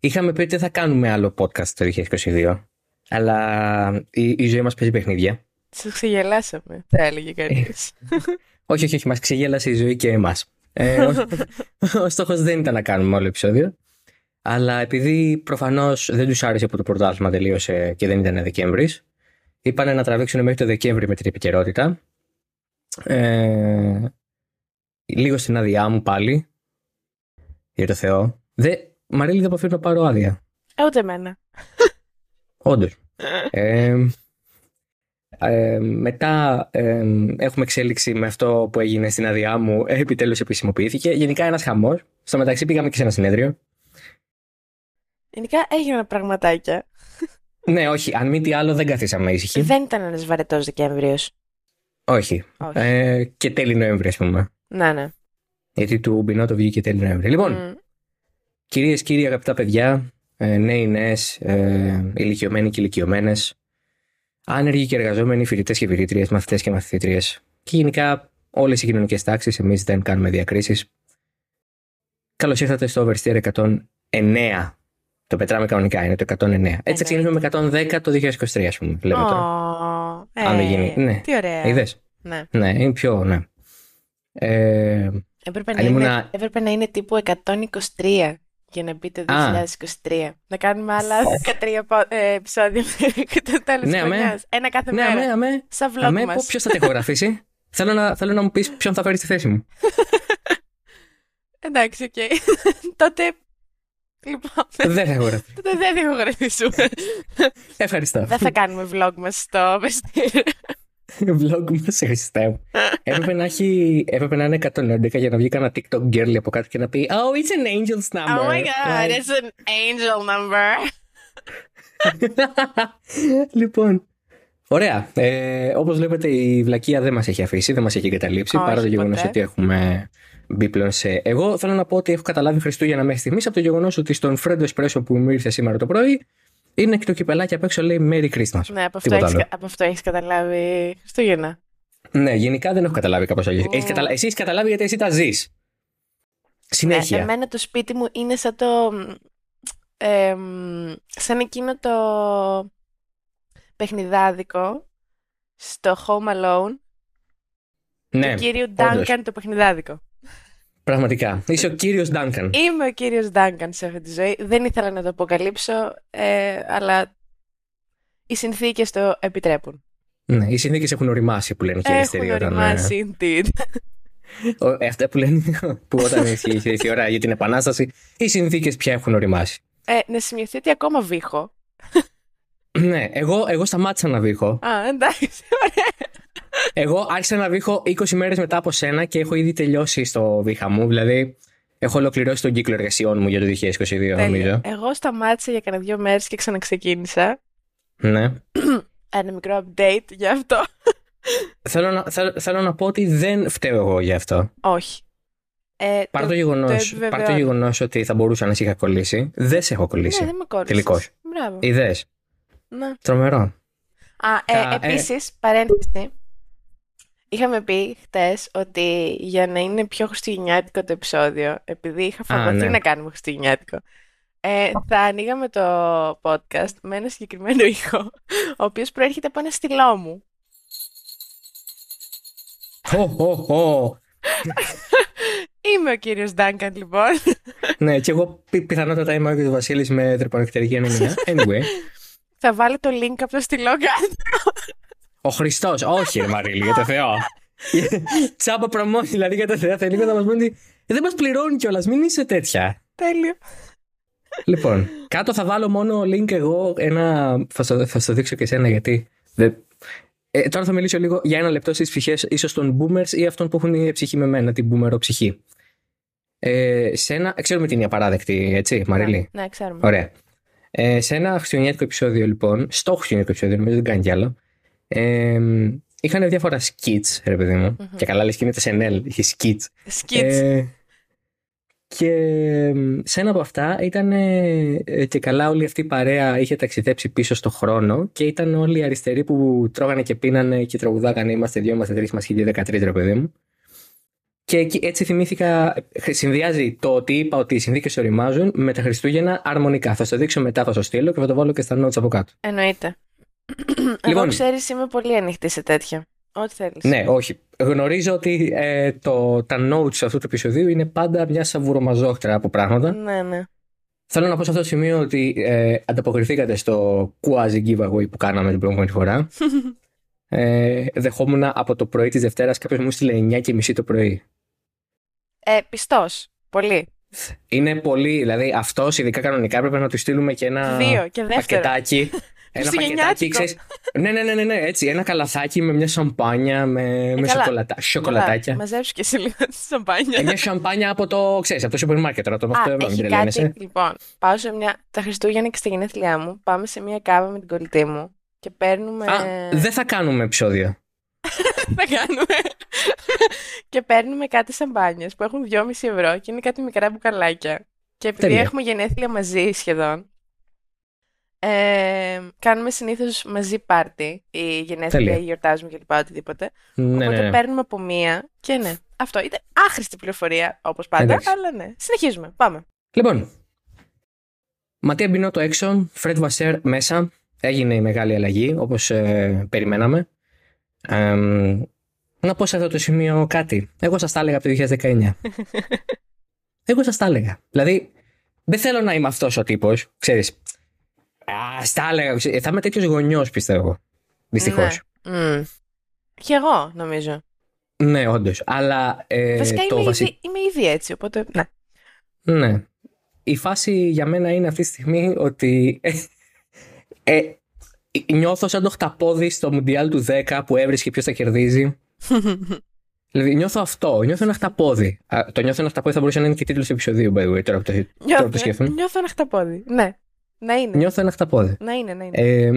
είχαμε πει ότι δεν θα κάνουμε άλλο podcast το 2022. Αλλά η, η ζωή μας παίζει παιχνίδια. Σα ξεγελάσαμε, θα έλεγε κανείς. όχι, όχι, όχι, μας ξεγέλασε η ζωή και εμάς. Ε, ο ο στόχος δεν ήταν να κάνουμε όλο επεισόδιο. Αλλά επειδή προφανώς δεν τους άρεσε που το πρωτάθλημα τελείωσε και δεν ήταν Δεκέμβρης, είπαν να τραβήξουν μέχρι το Δεκέμβρη με την επικαιρότητα. Ε, λίγο στην άδειά μου πάλι. Για το Θεό. Δε, Μαρίλη δεν αποφέρει να πάρω άδεια. Ε, ούτε εμένα. Όντως. ε, ε, μετά ε, έχουμε εξέλιξη με αυτό που έγινε στην άδειά μου. Επιτέλους επισημοποιήθηκε. Γενικά ένας χαμός. Στο μεταξύ πήγαμε και σε ένα συνέδριο. Γενικά έγιναν πραγματάκια. Ναι, όχι. Αν μη τι άλλο, δεν καθίσαμε ήσυχοι. Δεν ήταν ένας βαρετός Δεκέμβριος. Όχι. Όχι. Ε, και τέλη Νοέμβρη, ας πούμε. Ναι, ναι. Γιατί του Μπινότο βγήκε τέλη Νοέμβρη. Λοιπόν, Μμ. Κυρίες και κύριοι, αγαπητά παιδιά, ε, νέοι, νέες, ε, ηλικιωμένοι και ηλικιωμένες, άνεργοι και εργαζόμενοι, φοιτητές και φοιτήτριε, μαθητές και μαθητήτριε, και γενικά όλες οι κοινωνικές τάξεις, εμείς δεν κάνουμε διακρίσεις. Καλώς ήρθατε στο Oversteer 109. Το πετράμε κανονικά, είναι το 109. Έτσι θα ξεκινήσουμε με 110 το 2023, ας πούμε. Λέμε τώρα. Ω, Αν δεν ε, γίνει. Ναι. Τι ωραία. Είδες; Ναι. Ναι, είναι πιο, ναι. Ε, Έπρεπε, Αν να ήμουνα- είναι, έπρεπε να είναι τύπου 123 για να μπει το Α. 2023. Να κάνουμε άλλα 13 πο- ε, επεισόδια μέχρι το τέλος Ναι, της αμέ. χρονιάς. Ένα κάθε ναι, μέρα. αμέ, αμέ. Σαν vlog αμέ μας. ποιος θα την ηχογραφήσει. θέλω, να, θέλω να μου πεις ποιον θα φέρει στη θέση μου. Εντάξει, οκ. Τότε. Λοιπόν, δεν θα ηχογραφεί. τότε δεν θα ηχογραφήσουμε. Ευχαριστώ. δεν θα κάνουμε vlog μας στο βεστήριο. Vlog μας, Χριστέ μου. έπρεπε, να έχει, έπρεπε να είναι 111 για να βγει κανένα TikTok girl από κάτω και να πει Oh, it's an angel's number. Oh my god, Like- it's an angel number. λοιπόν. Ωραία. Ε, Όπως βλέπετε, η βλακεία δεν μας έχει αφήσει, δεν μας έχει εγκαταλείψει. Όχι, παρά το γεγονός ποτέ. ότι έχουμε μπει πλέον σε. Εγώ θέλω να πω ότι έχω καταλάβει Χριστούγεννα μέχρι στιγμής από το γεγονός ότι στον Φρέντο Espresso που μου ήρθε σήμερα το πρωί είναι και το κυπελάκι απ' έξω λέει Merry Christmas. Ναι, από αυτό, Τίποτα έχεις, άλλο. από αυτό έχεις καταλάβει Χριστούγεννα. Ναι, γενικά δεν έχω καταλάβει κάπως αλλιώς. Ω. Καταλα... Εσύ έχεις καταλάβει γιατί εσύ τα ζεις. Συνέχεια. Ναι, εμένα το σπίτι μου είναι σαν το... εμ, σαν εκείνο το παιχνιδάδικο στο Home Alone ναι, του κύριου όντως. Duncan το παιχνιδάδικο. Πραγματικά. Είσαι ο κύριος Ντάνκαν. Είμαι ο κύριος Duncan σε αυτή τη ζωή. Δεν ήθελα να το αποκαλύψω, ε, αλλά οι συνθήκες το επιτρέπουν. Ναι, οι συνθήκες έχουν οριμάσει που λένε και οι αριστεροί. Έχουν όταν, οριμάσει, indeed. ε, ο- ε, αυτά που λένε που όταν ήρθε ήρθε η ώρα για την Επανάσταση, οι συνθήκες πια έχουν οριμάσει. Ε, να σημειωθεί ότι ακόμα βήχω. ναι, εγώ, εγώ σταμάτησα να βήχω. Α, εντάξει, ωραία. Εγώ άρχισα να βήχω 20 μέρες μετά από σένα και έχω ήδη τελειώσει στο βήχα μου. Δηλαδή, έχω ολοκληρώσει τον κύκλο εργασιών μου για το 2022, Τέλεια. νομίζω. Εγώ σταμάτησα για κανένα δύο μέρες και ξαναξεκίνησα. Ναι. Ένα μικρό update για αυτό. Θέλω να, θέλω, θέλω να πω ότι δεν φταίω εγώ γι' αυτό. Όχι. Ε, Παρά το, γεγονός, επιβεβαιώνω. παρά το γεγονός ότι θα μπορούσα να σε είχα κολλήσει, δεν σε έχω κολλήσει. Ναι, δεν με κόλλησες. Τελικώς. Μπράβο. Ιδέες. Ναι. Τρομερό. Α, ε, Κα- ε. επίσης, παρένθεση. Είχαμε πει χτες ότι για να είναι πιο χριστουγεννιάτικο το επεισόδιο, επειδή είχα φοβηθεί ναι. να κάνουμε χριστουγεννιάτικο, ε, θα ανοίγαμε το podcast με ένα συγκεκριμένο ήχο, ο οποίος προέρχεται από ένα στυλό μου. Χω, χω, χω. Είμαι ο κύριος Ντάνκαν, λοιπόν. ναι, και εγώ πι- πιθανότατα είμαι ο Άγιος Βασίλης με τρυπονεκτερική ανεμία. Anyway. θα βάλω το link από το στυλό κάτω. Ο Χριστός, όχι, ρε Μαρίλη, για το Θεό. Τσάμπα προμόνη, δηλαδή για το Θεό. Θέλει να μας πούνε ότι «Ε, δεν μας πληρώνει κιόλας, μην είσαι τέτοια. Τέλειο. λοιπόν, κάτω θα βάλω μόνο link εγώ. Ένα... Θα, στο, θα στο δείξω και εσένα γιατί. Δεν... Ε, τώρα θα μιλήσω λίγο για ένα λεπτό στις ψυχές, ίσως των boomers ή αυτών που έχουν η ψυχή με μένα, την boomer ψυχή. Ε, σε ένα. Ξέρουμε την είναι απαράδεκτη, έτσι, Μαρίλη; Ναι, ξέρουμε. Ωραία. Ε, σε ένα χριστουγεννιάτικο επεισόδιο, λοιπόν, στο χριστουγεννιάτικο επεισόδιο, νομίζω δεν κάνει κι άλλο, ε, είχαν διάφορα skits, ρε παιδί μου. Και καλά, λες και είναι το SNL, είχε skits. Σκίτς. Ε, και εμ, σε ένα από αυτά ήταν ε, ε, και καλά όλη αυτή η παρέα είχε ταξιδέψει πίσω στο χρόνο και ήταν όλοι οι αριστεροί που τρώγανε και πίνανε και τραγουδάγανε Είμαστε δυο, είμαστε τρεις, είμαστε 2013, ρε παιδί μου. Και εκεί, έτσι θυμήθηκα, συνδυάζει το ότι είπα ότι οι συνθήκες οριμάζουν με τα Χριστούγεννα αρμονικά. Θα στο δείξω μετά, θα στο στείλω και θα το βάλω και στα notes από κάτω. Εννοείται. Εγώ Λοιπόν. ξέρεις είμαι πολύ ανοιχτή σε τέτοια. Ό,τι θέλεις. Ναι, όχι. Γνωρίζω ότι ε, το, τα notes αυτού του επεισοδίου είναι πάντα μια σαβουρομαζόχτρα από πράγματα. Ναι, ναι. Θέλω να πω σε αυτό το σημείο ότι ε, ανταποκριθήκατε στο quasi giveaway που κάναμε την προηγούμενη φορά. ε, δεχόμουν από το πρωί της Δευτέρας κάποιος μου στείλε 9 και μισή το πρωί. Ε, πιστός. Πολύ. Είναι πολύ, δηλαδή αυτός ειδικά κανονικά έπρεπε να του στείλουμε και ένα Δύο και δεύτερο. πακετάκι. ένα πακετάκι, Χριστουγεννιάτικο. ξέρεις. ναι, ναι, ναι, ναι, ναι, έτσι. Ένα καλαθάκι με μια σαμπάνια, με, με καλά. σοκολατα... σοκολατάκια. Καλά, Μαζέψου και εσύ λίγο τη σαμπάνια. Ε, μια σαμπάνια από το, ξέρεις, από το σούπερ μάρκετ τώρα, το Α, 8 ευρώ, μην έχει τρελαίνεσαι. κάτι. Λοιπόν, πάω σε μια. Τα Χριστούγεννα και στα γενέθλιά μου. Πάμε σε μια κάβα με την κολλητή μου και παίρνουμε. Α, δεν θα κάνουμε επεισόδιο. θα κάνουμε. και παίρνουμε κάτι σαμπάνιες που έχουν 2,5 ευρώ και είναι κάτι μικρά μπουκαλάκια. Και επειδή Τέλεια. έχουμε γενέθλια μαζί σχεδόν. Ε, κάνουμε συνήθως μαζί πάρτι ή γενέθλια Τέλεια. ή γιορτάζουμε κλπ. Οτιδήποτε. Ναι, Οπότε ναι, ναι. παίρνουμε από μία και ναι. Αυτό ήταν άχρηστη πληροφορία όπως πάντα, Εντάξει. αλλά ναι. Συνεχίζουμε. Πάμε. Λοιπόν, Ματία Μπινότο έξω, Φρέντ Βασέρ μέσα. Έγινε η μεγάλη αλλαγή, όπως ε, περιμέναμε. Ε, να πω σε αυτό το σημείο κάτι. Εγώ σας τα έλεγα από το 2019. Εγώ σας τα έλεγα. Δηλαδή, δεν θέλω να είμαι αυτός ο τύπος, ξέρεις. Α, στα έλεγα. ξέρεις, Θα είμαι τέτοιος γονιός, πιστεύω. Δυστυχώς. Ναι. Μμ. Κι εγώ νομίζω. Ναι, όντως. Αλλά ε, Βασικά το είμαι, βασι- ήδη, είμαι ήδη έτσι, οπότε ναι. Ναι. Η φάση για μένα είναι αυτή τη στιγμή ότι ε, ε, νιώθω σαν το χταπόδι στο Μουντιάλ του 10 που έβρισκε ποιος θα κερδίζει. δηλαδή νιώθω αυτό, νιώθω ένα χταπόδι. Α, το νιώθω ένα χταπόδι θα μπορούσε να είναι και τίτλος επεισοδίου, by the way, τώρα που το, τώρα που το Νιώθω, σκέφτομαι. νιώθω ένα χταπόδι. Ναι. Να είναι. Νιώθω ένα χταπόδι. Να είναι, να είναι. Ε,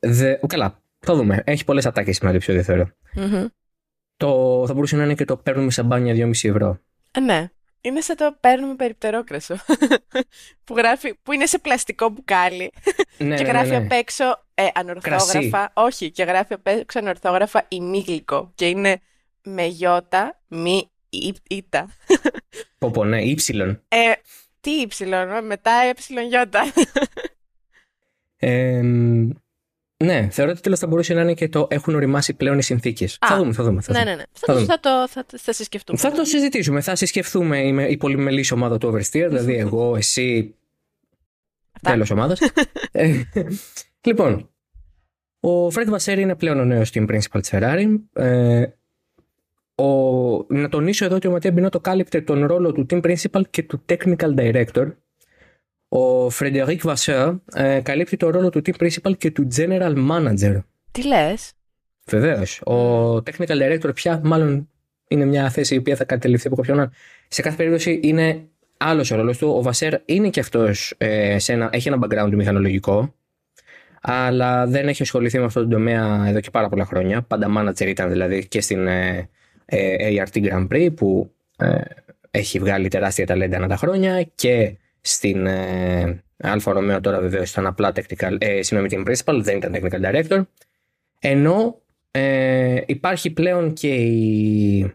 δε, ο, καλά, θα δούμε. Έχει πολλές ατάκες σήμερα το επεισόδιο, θεωρώ. Μμμ. Το, θα μπορούσε να είναι και το παίρνουμε σαμπάνια 2,5 ευρώ. Ε, ναι. Είναι σαν το παίρνουμε περιπτερόκρασο. που, γράφει, που είναι σε πλαστικό μπουκάλι Ναι, και ναι, γράφει ναι, ναι. απ' έξω ε, ανορθόγραφα. Όχι, και γράφει απ' έξω ανορθόγραφα ημίγλικο. Και είναι με γιώτα, μη ή- ήτα. Πω, πω, ναι, ύψιλον. Ε, τι ύψιλον, μετά έψιλον γιώτα. Ε, ναι, θεωρώ ότι τέλος θα μπορούσε να είναι και το έχουν οριμάσει πλέον οι συνθήκες. Α, Θα δούμε, θα δούμε. Θα, ναι, δούμε. ναι, ναι. Θα Θα, το, δούμε. θα, το, θα, το- θα συσκεφτούμε. θα το συζητήσουμε. Θα συσκεφθούμε η, με- η πολυμελής ομάδα του Oversteer, δηλαδή εγώ, εσύ. Αυτά. Τέλος ομάδας. λοιπόν, ο Φρέντ Βασέρη είναι πλέον ο νέος team principal της Ferrari. Ε, ο, να τονίσω εδώ ότι ο Ματία Μπινότο κάλυπτε τον ρόλο του team principal και του technical director. Ο Φρεντερικ Βασέρ ε, καλύπτει τον ρόλο του team principal και του general manager. Τι λες; Βεβαίως. Ο technical director πια, μάλλον είναι μια θέση η οποία θα κατεληφθεί από κάποιον άλλον. Σε κάθε περίπτωση είναι άλλος ο ρόλος του. Ο Βασέρ είναι και αυτός, ε, σε ένα, έχει ένα background μηχανολογικό, αλλά δεν έχει ασχοληθεί με αυτό το τομέα εδώ και πάρα πολλά χρόνια. Πάντα manager ήταν δηλαδή και στην ε, ε, ART Grand Prix που ε, έχει βγάλει τεράστια ταλέντα ανά τα χρόνια και στην ε, Alfa Romeo τώρα βεβαίως ήταν απλά technical, ε, συγγνώμη, team principal, δεν ήταν technical director. Ενώ ε, υπάρχει πλέον και η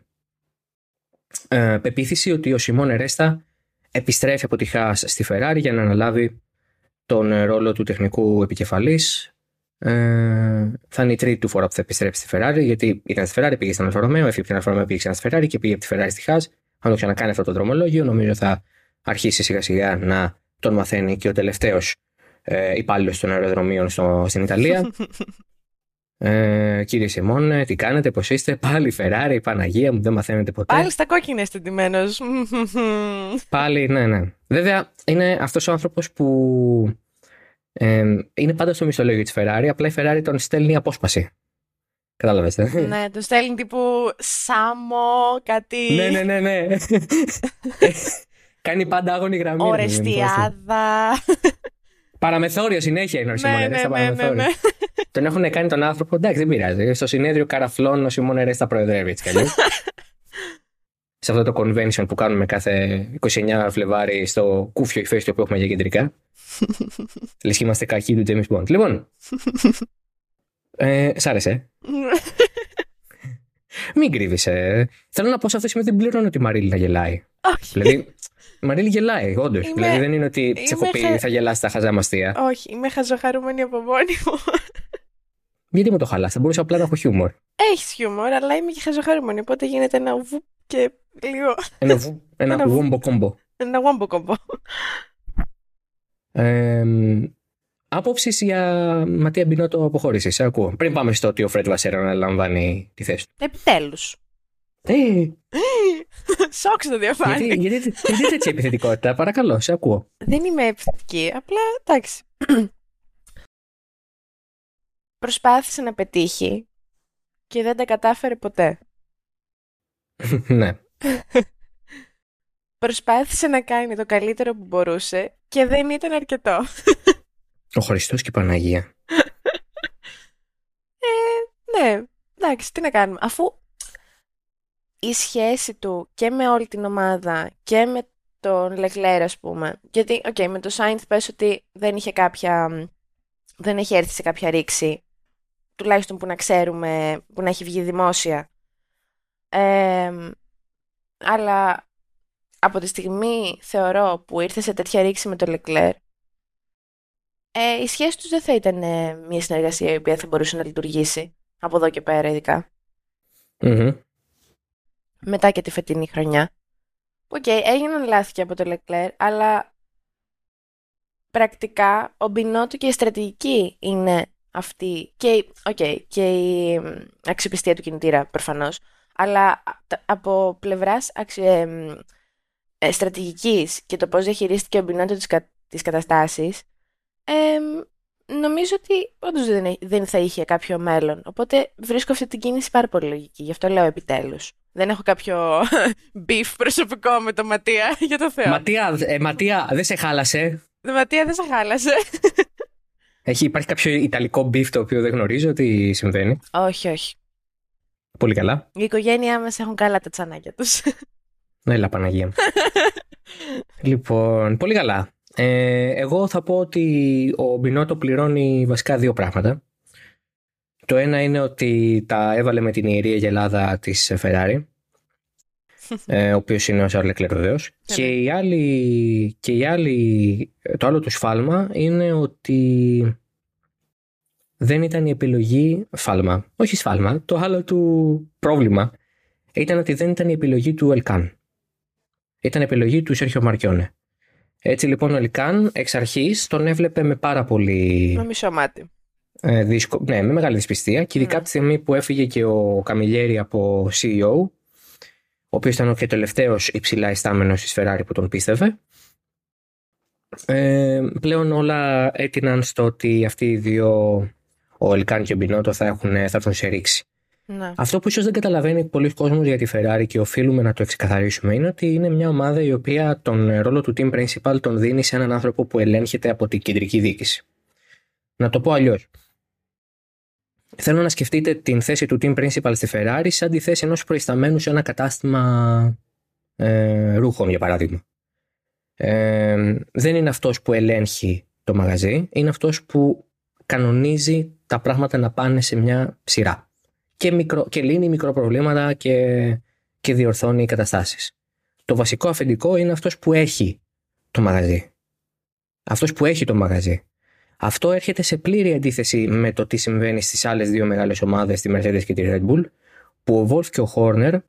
ε, πεποίθηση ότι ο Σιμόνε Ρέστα επιστρέφει από τη Haas στη Ferrari για να αναλάβει τον ε, ρόλο του τεχνικού επικεφαλής. Ε, θα είναι η τρίτη του φορά που θα επιστρέψει στη Ferrari, γιατί ήταν στη Ferrari, πήγε στην Alfa Romeo, έφυγε από την Alfa Romeo, πήγε ξανά στη Ferrari και πήγε από τη Ferrari στη Haas. Αν το ξανακάνει αυτό το δρομολόγιο, νομίζω θα αρχίσει σιγά σιγά να τον μαθαίνει και ο τελευταίος ε, υπάλληλος των αεροδρομίων στο, στην Ιταλία. Ε, κύριε Σιμώνε, τι κάνετε, πώς είστε, πάλι Ferrari, Παναγία μου, δεν μαθαίνετε ποτέ. Πάλι στα κόκκινα είστε ντυμένος. Πάλι, ναι, ναι. Βέβαια, είναι αυτός ο άνθρωπος που ε, είναι πάντα στο μισθολόγιο της Ferrari, απλά η Ferrari τον στέλνει απόσπαση. Κατάλαβες, ε; ναι, το στέλνει τύπου Σάμο, κάτι. ναι, ναι, ναι, ναι. Κάνει πάντα άγωνη γραμμή. ρε παιδί μου, φάση. Ορεστιάδα. Παραμεθόριο συνέχεια είναι ο Σιμών ναι, Ερέστα, ναι, ναι, ναι, παραμεθόριο. ναι. Τον έχουν κάνει τον άνθρωπο, εντάξει, δεν πειράζει. Στο συνέδριο καραφλών ο Σιμών Ερέστα προεδρεύει έτσι κι αλλιώς. Σε αυτό το convention που κάνουμε κάθε 29 Φλεβάρι στο κούφιο ηφαίστειο που έχουμε για κεντρικά. Λες και είμαστε κακοί του James Bond. Λοιπόν, ε, σ' άρεσε. Μην κρύβεσαι. Θέλω να πω σε αυτό σημείο δεν πληρώνω ότι η Μαρίλη να γελάει. Όχι. Δηλαδή, η Μαρίλη γελάει, όντως. Δηλαδή δεν είναι ότι τη έχω πει θα γελάσει τα χαζά μαστεία. Όχι, είμαι χαζοχαρούμενη από μόνη μου. Γιατί με το χαλάς, θα μπορούσα απλά να έχω χιούμορ. Έχεις χιούμορ, αλλά είμαι και χαζοχαρούμενη. Οπότε γίνεται ένα βου και λίγο. Ένα βου, ένα, ένα βόμπο κόμπο. Ένα βόμπο κόμπο. Ε, Άποψη για Ματία Μπινότο αποχώρηση. Σε ακούω. Πριν πάμε στο ότι ο Φρέτ Βασέρα αναλαμβάνει τη θέση του. Επιτέλους. Ε. Σόξ το διαφάνει. Γιατί, γιατί, γιατί τέτοια επιθετικότητα, παρακαλώ, σε ακούω. Δεν είμαι επιθετική, απλά εντάξει. Προσπάθησε να πετύχει και δεν τα κατάφερε ποτέ. ναι. Προσπάθησε να κάνει το καλύτερο που μπορούσε και δεν ήταν αρκετό. Ο Χριστός και η Παναγία. ε, ναι, εντάξει, τι να κάνουμε. Αφού η σχέση του και με όλη την ομάδα και με τον Λεκλέρ, ας πούμε. Γιατί, ok, okay, με το Σάινθ πες ότι δεν είχε κάποια... δεν έχει έρθει σε κάποια ρήξη. Τουλάχιστον που να ξέρουμε, που να έχει βγει δημόσια. Ε, αλλά από τη στιγμή, θεωρώ, που ήρθε σε τέτοια ρήξη με τον Λεκλέρ, ε, η σχέση τους δεν θα ήταν ε, μια συνεργασία η οποία θα μπορούσε να λειτουργήσει από εδώ και πέρα ειδικά. Μετά και τη φετινή χρονιά. Ok, okay, έγιναν λάθη και από το Leclerc, αλλά πρακτικά ο Μπινότο και η στρατηγική είναι αυτή και, okay, και η αξιοπιστία του κινητήρα προφανώς, αλλά από πλευράς αξι... ε, στρατηγικής και το πώς διαχειρίστηκε ο Μπινότο τις, κα... τις καταστάσεις, νομίζω ότι όντως δεν, δεν θα είχε κάποιο μέλλον. Οπότε βρίσκω αυτή την κίνηση πάρα πολύ λογική. Γι' αυτό λέω επιτέλους. Δεν έχω κάποιο beef προσωπικό με τον Ματία για το Θεό. Ματία, ε, Ματία δεν σε χάλασε; Ματία δεν σε χάλασε. Έχει, υπάρχει κάποιο ιταλικό beef το οποίο δεν γνωρίζω τι συμβαίνει; Όχι, όχι. Πολύ καλά. Η οικογένειά μας έχουν καλά τα τσανάκια τους. Έλα Παναγία λοιπόν, πολύ καλά. Ε, εγώ θα πω ότι ο Μπινότο πληρώνει βασικά δύο πράγματα. Το ένα είναι ότι τα έβαλε με την ιερή αγελάδα της Ferrari, ε, ο οποίος είναι ο Σαρλε βεβαίως. και, η άλλη, και η άλλη, το άλλο του σφάλμα είναι ότι δεν ήταν η επιλογή φάλμα. Όχι σφάλμα, το άλλο του πρόβλημα ήταν ότι δεν ήταν η επιλογή του Ελκάν. Ήταν η επιλογή του Σέρχιο Μαρκιόνε. Έτσι λοιπόν ο Λικάν εξ αρχής τον έβλεπε με πάρα πολύ. Με μισό μάτι. Ε, δυσκο... Ναι, με μεγάλη δυσπιστία και ειδικά mm. τη στιγμή που έφυγε και ο Καμιλιέρη από CEO, ο οποίος ήταν και ο τελευταίος υψηλά ιστάμενο τη Ferrari που τον πίστευε. Ε, πλέον όλα έτειναν στο ότι αυτοί οι δύο, ο Ελκάν και ο Μπινότο, θα, έχουν, θα έρθουν σε ρήξη. Ναι. Αυτό που ίσως δεν καταλαβαίνει πολλοί κόσμος για τη Ferrari και οφείλουμε να το ξεκαθαρίσουμε είναι ότι είναι μια ομάδα η οποία τον ρόλο του team principal τον δίνει σε έναν άνθρωπο που ελέγχεται από την κεντρική διοίκηση. Να το πω αλλιώς. Θέλω να σκεφτείτε την θέση του team principal στη Ferrari σαν τη θέση ενός προϊσταμένου σε ένα κατάστημα ε, ρούχων, για παράδειγμα. Ε, δεν είναι αυτός που ελέγχει το μαγαζί, είναι αυτός που κανονίζει τα πράγματα να πάνε σε μια σειρά και, μικρο, και λύνει μικροπροβλήματα και, και διορθώνει καταστάσεις. Το βασικό αφεντικό είναι αυτός που έχει το μαγαζί. Αυτός που έχει το μαγαζί. Αυτό έρχεται σε πλήρη αντίθεση με το τι συμβαίνει στις άλλες δύο μεγάλες ομάδες, τη Mercedes και τη Red Bull, που ο Wolf και ο Horner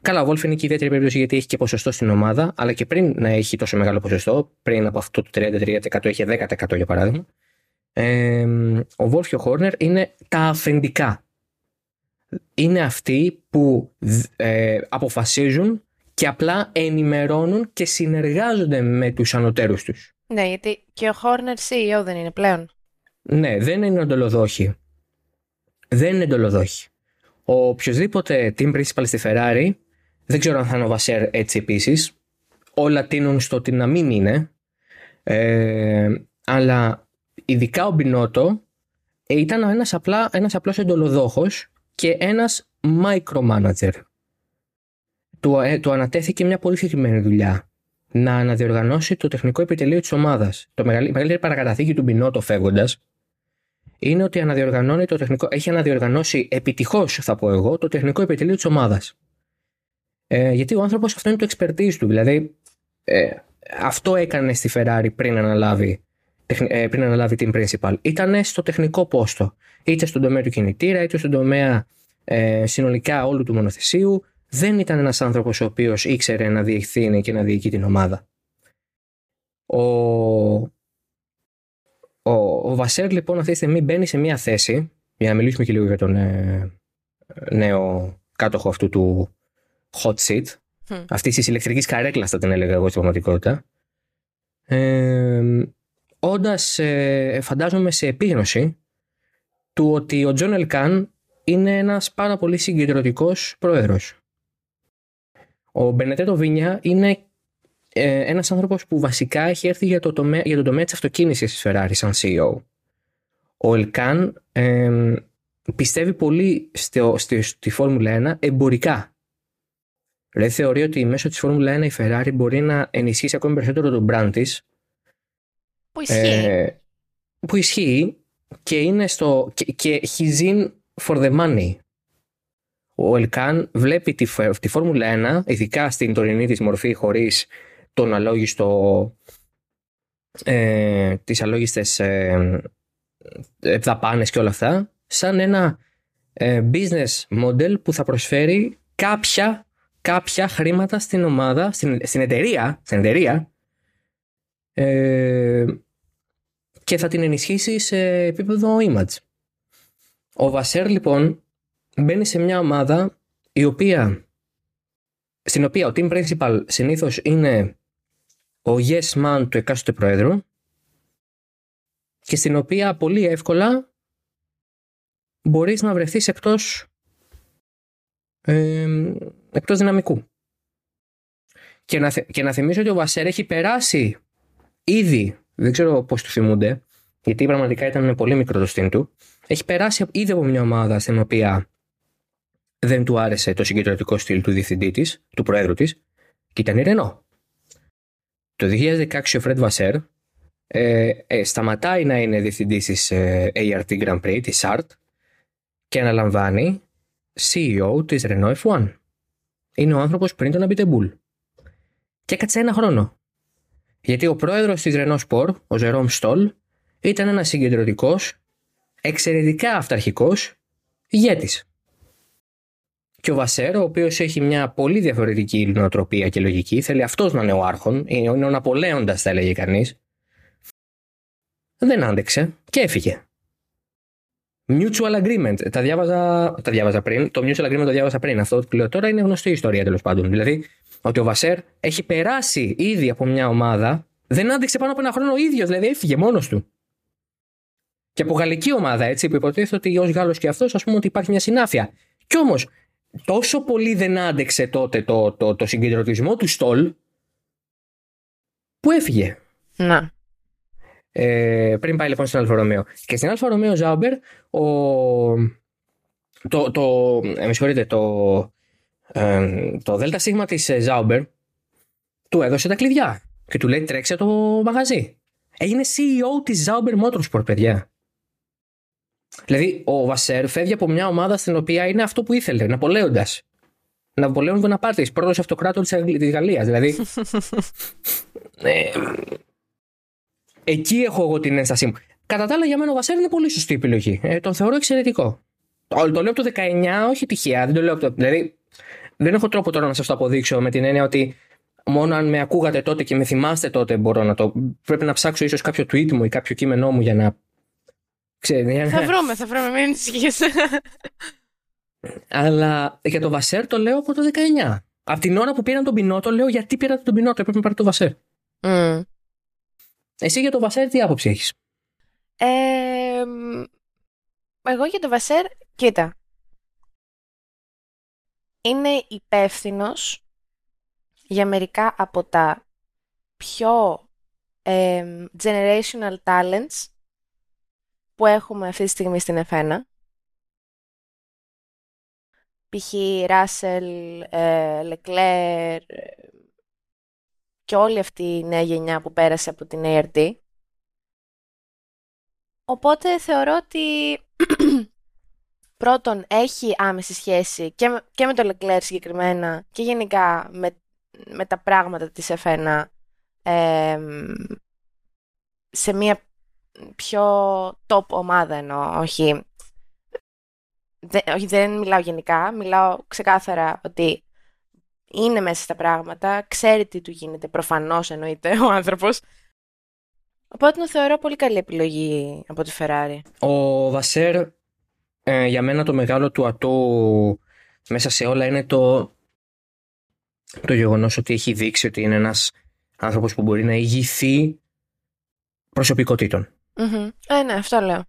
Καλά, ο Wolf είναι και ιδιαίτερη περίπτωση γιατί έχει και ποσοστό στην ομάδα, αλλά και πριν να έχει τόσο μεγάλο ποσοστό, πριν από αυτό το 33% είχε 10% για παράδειγμα. Ε, ο Wolf και ο Horner είναι τα αφεντικά είναι αυτοί που ε, αποφασίζουν και απλά ενημερώνουν και συνεργάζονται με τους ανωτέρους τους. Ναι, γιατί και ο Horner CEO δεν είναι πλέον. Ναι, δεν είναι εντολοδόχοι. Δεν είναι εντολοδόχοι. Ο οποιοδήποτε team principal στη Ferrari, δεν ξέρω αν θα είναι ο Βασέρ έτσι επίσης, όλα τίνουν στο ότι να μην είναι, ε, αλλά ειδικά ο Μπινότο ήταν ένας, απλά, ένας απλός εντολοδόχος και ένας micromanager. Του, ε, του ανατέθηκε μια πολύ συγκεκριμένη δουλειά. Να αναδιοργανώσει το τεχνικό επιτελείο της ομάδας. Το μεγαλύτερη παρακαταθήκη του Μπινότο φεύγοντας είναι ότι αναδιοργανώνει το τεχνικό, έχει αναδιοργανώσει επιτυχώς, θα πω εγώ, το τεχνικό επιτελείο της ομάδας. Ε, γιατί ο άνθρωπος αυτό είναι το expertise του. Δηλαδή, ε, αυτό έκανε στη Ferrari πριν αναλάβει, ε, πριν αναλάβει την principal. Ήταν στο τεχνικό πόστο. Είτε στον τομέα του κινητήρα, είτε στον τομέα ε, συνολικά όλου του μονοθεσίου. Δεν ήταν ένας άνθρωπος ο οποίος ήξερε να διευθύνει και να διοικεί την ομάδα. Ο, ο, ο Βασέρ λοιπόν αυτή τη στιγμή μπαίνει σε μια θέση, για να μιλήσουμε και λίγο για τον ε, νέο κάτοχο αυτού του hot seat, mm. αυτή της ηλεκτρικής καρέκλας θα την έλεγα εγώ στην πραγματικότητα. Ε, Όντας ε, φαντάζομαι σε επίγνωση του ότι ο Τζον Ελκάν είναι ένας πάρα πολύ συγκεντρωτικός πρόεδρος. Ο Μπενετέτο Βίνια είναι ε, ένας άνθρωπος που βασικά έχει έρθει για, το τομέα, για τον τομέα της αυτοκίνησης της Ferrari σαν CEO. Ο Ελκάν ε, πιστεύει πολύ στο, στη, στη Φόρμουλα 1 εμπορικά. Δηλαδή θεωρεί ότι μέσω της Φόρμουλα 1 η Ferrari μπορεί να ενισχύσει ακόμη περισσότερο τον brand της. Που ισχύει. Ε, που ισχύει και είναι στο... και, και he's in for the money. Ο Ελκάν βλέπει τη, τη Φόρμουλα 1, ειδικά στην τωρινή της μορφή χωρίς τον αλόγιστο, ε, τις αλόγιστες ε, δαπάνες και όλα αυτά, σαν ένα ε, business model που θα προσφέρει κάποια, κάποια χρήματα στην ομάδα, στην, στην εταιρεία, στην εταιρεία ε, και θα την ενισχύσει σε επίπεδο image. Ο Βασέρ λοιπόν μπαίνει σε μια ομάδα η οποία, στην οποία ο team principal συνήθως είναι ο yes man του εκάστοτε προέδρου και στην οποία πολύ εύκολα μπορείς να βρεθείς εκτός, ε, εκτός δυναμικού. Και να, και να θυμίσω ότι ο Βασέρ έχει περάσει ήδη, δεν ξέρω πόσοι το θυμούνται, γιατί πραγματικά ήταν πολύ μικρό το stint του, έχει περάσει ήδη από μια ομάδα στην οποία δεν του άρεσε το συγκεντρωτικό στυλ του διευθυντή της, του προέδρου της, και ήταν η Renault. Το 2016 ο Φρέντ Βασέρ ε, ε, σταματάει να είναι διευθυντής της ε, ART Grand Prix, της ART, και αναλαμβάνει CEO της Renault F1. Είναι ο άνθρωπος πριν τον Αμπιτεμπούλ. Και έκατσε ένα χρόνο. Γιατί ο πρόεδρος της Renault Sport, ο Ζερόμ Στόλ, ήταν ένας συγκεντρωτικός, εξαιρετικά αυταρχικός ηγέτης. Και ο Βασέρ, ο οποίος έχει μια πολύ διαφορετική νοοτροπία και λογική, θέλει αυτός να είναι ο Άρχον, είναι ο Ναπολέοντας, θα έλεγε κανείς. Δεν άντεξε και έφυγε. Mutual agreement. Τα διάβαζα, τα διάβαζα πριν. Το mutual agreement το διάβαζα πριν. Αυτό που λέω τώρα είναι γνωστή ιστορία τέλος πάντων. Δηλαδή ότι ο Βασέρ έχει περάσει ήδη από μια ομάδα, δεν άντεξε πάνω από ένα χρόνο ο ίδιος, δηλαδή έφυγε μόνος του. Και από γαλλική ομάδα, έτσι, που υποτίθεται ότι ως Γάλλος και αυτός, ας πούμε ότι υπάρχει μια συνάφεια. Κι όμως τόσο πολύ δεν άντεξε τότε το, το, το συγκεντρωτισμό του Στολ που έφυγε. Να. Ε, πριν πάει λοιπόν στην Alfa Romeo. Και στην Alfa Romeo Sauber, ο, το, το, ε, με συγχωρείτε, το, ε, το ΔΣ της ε, Ζάουμπερ του έδωσε τα κλειδιά και του λέει τρέξε το μαγαζί. Έγινε CEO της Zauber Motorsport, παιδιά. Δηλαδή, ο Βασέρ φεύγει από μια ομάδα στην οποία είναι αυτό που ήθελε, Ναπολέοντας. Ναπολέον Βοναπάρτη, πρώτος αυτοκράτο της Γαλλίας. Δηλαδή. ε, εκεί έχω εγώ την ένστασή μου. Κατά τα άλλα, για μένα ο Βασέρ είναι πολύ σωστή επιλογή. Ε, τον θεωρώ εξαιρετικό. Το, το λέω από το 19, όχι τυχαία. Δεν το λέω από το. Δηλαδή, δεν έχω τρόπο τώρα να σας το αποδείξω με την έννοια ότι μόνο αν με ακούγατε τότε και με θυμάστε τότε μπορώ να το. Πρέπει να ψάξω ίσως κάποιο tweet μου ή κάποιο κείμενό μου για να Ξέρει, θα βρούμε, θα βρούμε, μην ανησυχείς. Αλλά για το Βασέρ το λέω από το 19. Από την ώρα που πήραν τον Πινότο, λέω γιατί πήρατε τον Πινότο, έπρεπε να πάρετε το Βασέρ. Mm. Εσύ για το Βασέρ τι άποψη έχεις; Ε, εγώ για το Βασέρ, κοίτα. Είναι υπεύθυνος για μερικά από τα πιο ε, generational talents που έχουμε αυτή τη στιγμή στην F1. Π.χ. Ράσελ, Λεκλέρ και όλη αυτή η νέα γενιά που πέρασε από την ARD. Οπότε θεωρώ ότι πρώτον έχει άμεση σχέση και με, και με το Leclerc συγκεκριμένα και γενικά με, με τα πράγματα της F1 σε μια πιο top ομάδα εννοώ, όχι, δεν, όχι δεν μιλάω γενικά, μιλάω ξεκάθαρα ότι είναι μέσα στα πράγματα, ξέρει τι του γίνεται, προφανώς εννοείται ο άνθρωπος. Οπότε το θεωρώ πολύ καλή επιλογή από τη Ferrari. Ο Βασέρ, ε, για μένα το μεγάλο του ατού μέσα σε όλα είναι το, το γεγονός ότι έχει δείξει ότι είναι ένας άνθρωπος που μπορεί να ηγηθεί προσωπικότητων. Ε, ναι, αυτό λέω.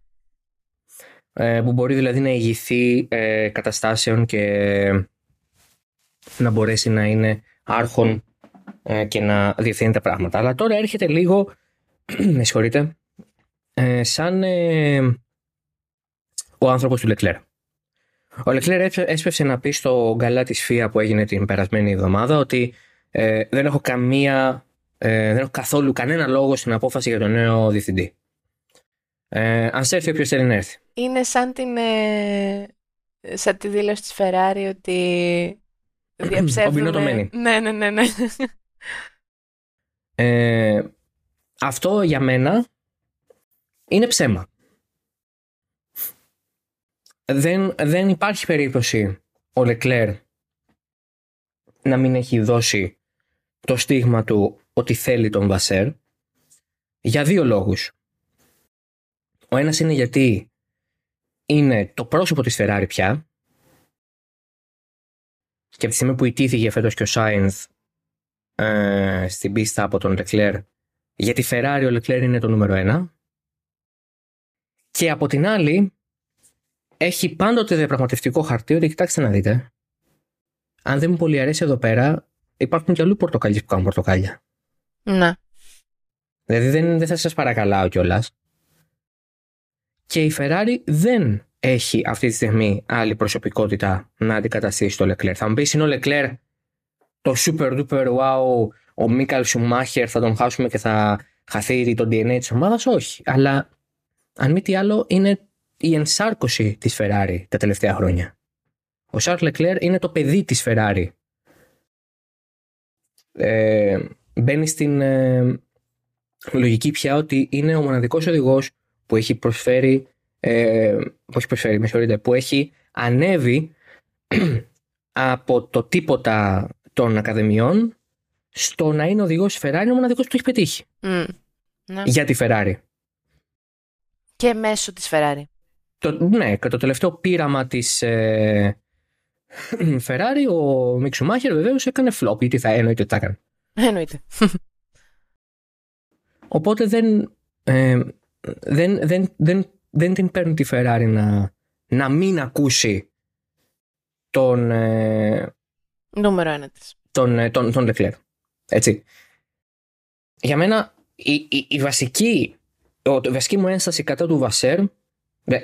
Ε, που μπορεί δηλαδή να ηγηθεί ε, καταστάσεων και να μπορέσει να είναι άρχον ε, και να διευθύνει τα πράγματα. Αλλά τώρα έρχεται λίγο, με συγχωρείτε, ε, σαν ο άνθρωπος του Λεκλέρ. Ο Λεκλέρ έσπευσε να πει στο γκαλά της ΦΙΑ που έγινε την περασμένη εβδομάδα ότι δεν έχω καμία, δεν έχω καθόλου κανένα λόγο στην απόφαση για τον νέο διευθυντή. Ε, αν σε έρθει όποιος θέλει να έρθει. Είναι σαν, την, σαν τη δήλωση της Ferrari ότι διαψεύδουμε... Ναι, ναι, ναι, ναι. Ε, αυτό για μένα είναι ψέμα. Δεν, δεν υπάρχει περίπτωση ο Λεκλέρ να μην έχει δώσει το στίγμα του ότι θέλει τον Βασέρ για δύο λόγους. Ο ένας είναι γιατί είναι το πρόσωπο της Ferrari πια και από τη στιγμή που ιτήθηκε φέτος και ο Σάινθ ε, στην πίστα από τον Leclerc για τη Ferrari ο Leclerc είναι το νούμερο ένα και από την άλλη έχει πάντοτε διαπραγματευτικό χαρτί ότι κοιτάξτε να δείτε αν δεν μου πολύ αρέσει εδώ πέρα υπάρχουν και αλλού πορτοκαλιές που κάνουν πορτοκάλια. Ναι. Δηλαδή δεν, δεν θα σας παρακαλάω κιόλας. Και η Ferrari δεν έχει αυτή τη στιγμή άλλη προσωπικότητα να αντικαταστήσει το Leclerc. Θα μου πεις είναι ο Leclerc το super duper wow, ο Μίκαλ Σουμάχερ θα τον χάσουμε και θα χαθεί το DNA της ομάδας; Όχι. Αλλά αν μη τι άλλο είναι η ενσάρκωση της Ferrari τα τελευταία χρόνια. Ο Σαρλ Leclerc είναι το παιδί της Ferrari. Ε, μπαίνει στην ε, λογική πια ότι είναι ο μοναδικός οδηγός που έχει προσφέρει ε, που έχει προσφέρει, με που έχει ανέβει από το τίποτα των ακαδημιών στο να είναι οδηγός της Ferrari, ο μοναδικός που το έχει πετύχει. Ναι. Για τη Ferrari. Και μέσω της Ferrari. Το, ναι, και το τελευταίο πείραμα της ε, Ferrari, ο Μίξουμάχερ βεβαίως έκανε flop, γιατί θα εννοείται ότι θα έκανε. Εννοείται. Οπότε δεν, ε, δεν, δεν, δεν δεν την παίρνει τη Ferrari να, να μην ακούσει τον... Ε, Νούμερο ένα της. Τον, ε, τον, τον Leclerc. Έτσι. Για μένα η, η, η βασική, ο, η βασική μου ένσταση κατά του Βασέρ,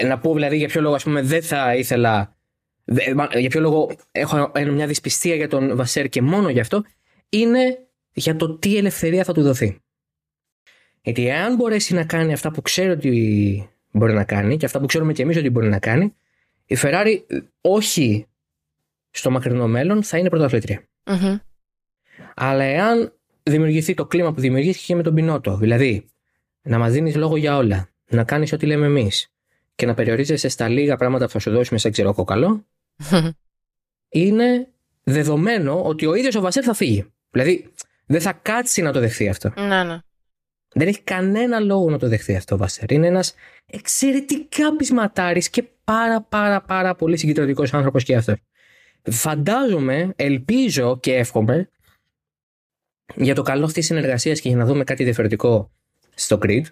να πω δηλαδή για ποιο λόγο ας πούμε δεν θα ήθελα, για ποιο λόγο έχω μια δυσπιστία για τον Βασέρ και μόνο γι' αυτό, είναι για το τι ελευθερία θα του δοθεί. Γιατί αν μπορέσει να κάνει αυτά που ξέρει ότι μπορεί να κάνει και αυτά που ξέρουμε και εμείς ότι μπορεί να κάνει, η Ferrari όχι στο μακρινό μέλλον θα είναι πρωταθλήτρια. Mm-hmm. Αλλά εάν δημιουργηθεί το κλίμα που δημιουργήθηκε με τον Πινότο, δηλαδή να μας δίνεις λόγο για όλα, να κάνεις ό,τι λέμε εμείς και να περιορίζεσαι στα λίγα πράγματα που θα σου δώσουμε σαν ξέρω κοκαλό, είναι δεδομένο ότι ο ίδιος ο Βασέρ θα φύγει. Δηλαδή δεν θα κάτσει να το δεχθεί αυτό. Ναι, ναι. Δεν έχει κανένα λόγο να το δεχθεί αυτό ο Βασέρ. Είναι ένας εξαιρετικά πεισματάρης και πάρα πάρα πάρα πολύ συγκεντρωτικός άνθρωπος και αυτός. Φαντάζομαι, ελπίζω και εύχομαι για το καλό αυτής της συνεργασίας και για να δούμε κάτι διαφορετικό στο Creed,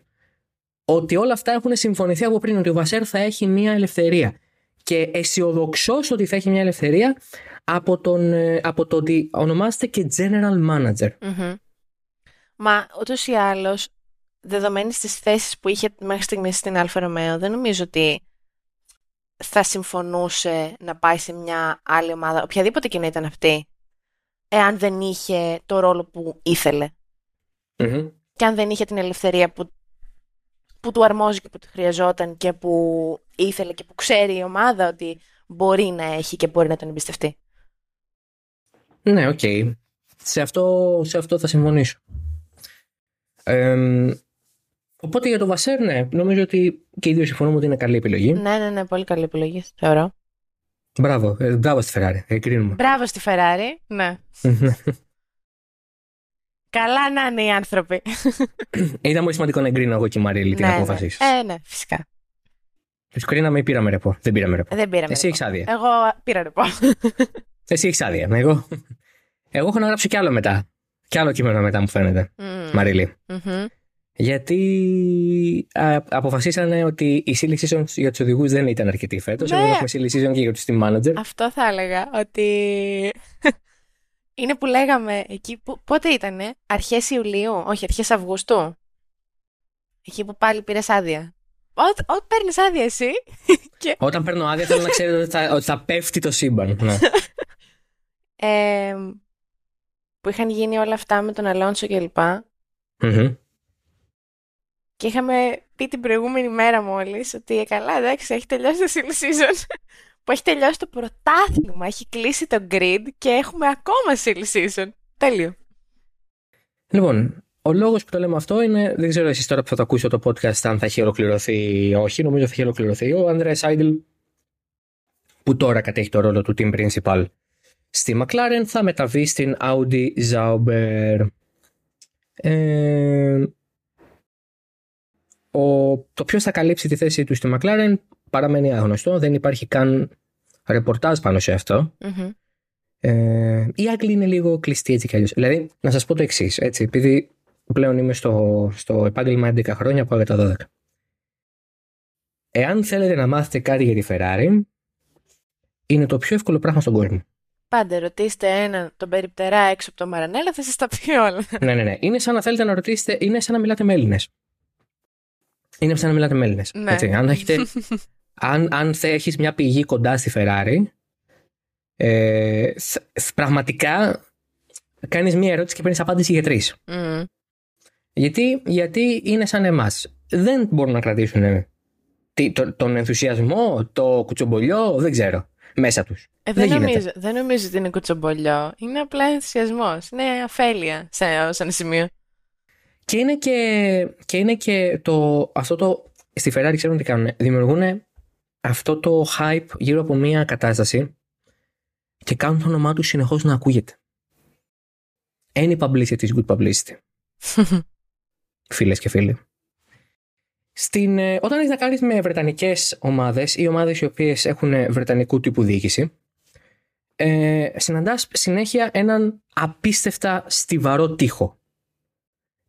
ότι όλα αυτά έχουν συμφωνηθεί από πριν, ότι ο Βασέρ θα έχει μια ελευθερία. Και αισιοδοξώ ότι θα έχει μια ελευθερία από, τον, ε, από το ότι ονομάζεται και General Manager. Μα ούτως ή άλλως, δεδομένης της θέσης που είχε μέχρι στιγμής στην Αλφα Ρωμαίο, δεν νομίζω ότι θα συμφωνούσε να πάει σε μια άλλη ομάδα, οποιαδήποτε και να ήταν αυτή, εάν δεν είχε το ρόλο που ηθελε Και αν δεν είχε την ελευθερία που που του αρμόζει και που του χρειαζόταν και που ήθελε και που ξέρει η ομάδα ότι μπορεί να έχει και μπορεί να τον εμπιστευτεί. Ναι, οκ. Σε, αυτό, σε αυτό θα συμφωνήσω. Ε, οπότε για το Βασέρ, ναι, νομίζω ότι και οι δύο συμφωνούμε ότι είναι καλή επιλογή. Ναι, ναι, ναι, πολύ καλή επιλογή, θεωρώ. Μπράβο, ε, μπράβο στη Ferrari, εγκρίνουμε. Μπράβο στη Ferrari, ναι. Καλά να είναι οι άνθρωποι. Ήταν πολύ σημαντικό να εγκρίνω εγώ και η Μαρίλη την ναι, απόφαση. Ναι. Ε, ναι, φυσικά. Το εγκρίναμε ή πήραμε ρεπό; Δεν πήραμε ρεπό. Δεν πήραμε Εσύ έχεις άδεια. Εγώ πήρα ρεπό. Εσύ έχεις άδεια. Εγώ... εγώ έχω να γράψω κι άλλο μετά. Κι άλλο κείμενο μετά μου φαίνεται. Mm. Μαρίλη. Mm-hmm. Γιατί α, αποφασίσανε ότι η silly season για τους οδηγούς δεν ήταν αρκετή φέτος. Ναι. Ενώ έχουμε silly season και για τους team manager. Αυτό θα έλεγα. Ότι είναι που λέγαμε εκεί. Που... Πότε ήτανε, Αρχές Ιουλίου, όχι, Αρχές Αυγούστου; Εκεί που πάλι πήρες άδεια. Όταν παίρνεις άδεια εσύ. Και... Όταν παίρνω άδεια θέλω να ξέρετε ότι θα, ότι θα πέφτει το σύμπαν. Ναι. ε, που είχαν γίνει όλα αυτά με τον Αλόνσο κλπ. Mm-hmm. Και είχαμε πει την προηγούμενη μέρα μόλις ότι καλά, εντάξει, έχει τελειώσει το silly season. Που έχει τελειώσει το πρωτάθλημα. Έχει κλείσει το grid και έχουμε ακόμα silly season. Τέλειο. Λοιπόν, ο λόγος που το λέμε αυτό είναι, δεν ξέρω εσείς τώρα που θα το ακούσω το podcast αν θα έχει ολοκληρωθεί ή όχι. Νομίζω θα έχει ολοκληρωθεί. Ο Ανδρέας Σάιντλ, που τώρα κατέχει το ρόλο του team principal στη McLaren, θα μεταβεί στην Audi Zauber. Ε, ο, το ποιος θα καλύψει τη θέση του στη McLaren παραμένει άγνωστο. Δεν υπάρχει καν ρεπορτάζ πάνω σε αυτό. Mm-hmm. Ε, η Άγγλοι είναι λίγο κλειστή έτσι κι αλλιώς. Δηλαδή, να σας πω το εξής, έτσι, επειδή πλέον είμαι στο, στο επάγγελμα 11 χρόνια, πάω για τα 12. Εάν θέλετε να μάθετε κάτι για τη Ferrari, είναι το πιο εύκολο πράγμα στον κόσμο. Πάντε, ρωτήστε έναν τον περιπτερά έξω από το Μαρανέλα, θα σας τα πει όλα. ναι, ναι, ναι. Είναι σαν να θέλετε να ρωτήσετε, είναι σαν να μιλάτε με Έλληνες. Είναι σαν να μιλάτε με Έλληνες. Ναι. Έτσι, αν έχετε, αν, αν έχεις μια πηγή κοντά στη Ferrari, ε, πραγματικά κάνεις μια ερώτηση και παίρνεις απάντηση για τρεις. Mm. Γιατί, γιατί είναι σαν εμάς. Δεν μπορούν να κρατήσουν τι, το, τον ενθουσιασμό, το κουτσομπολιό, δεν ξέρω, μέσα τους. Ε, δεν, δεν, νομίζω, δεν νομίζω ότι είναι κουτσομπολιό. Είναι απλά ενθουσιασμός. Είναι αφέλεια σε, σε ένα σημείο. Και είναι και, και, είναι και το, αυτό το. Στη Ferrari ξέρουν τι κάνουν. Δημιουργούν αυτό το hype γύρω από μια κατάσταση και κάνουν το όνομά τους συνεχώς να ακούγεται. Any publicity is good publicity. Φίλες και φίλοι. Στην, όταν έχεις να κάνεις με βρετανικές ομάδες ή ομάδες οι οποίες έχουν βρετανικού τύπου διοίκηση, ε, συναντάς συνέχεια έναν απίστευτα στιβαρό τείχο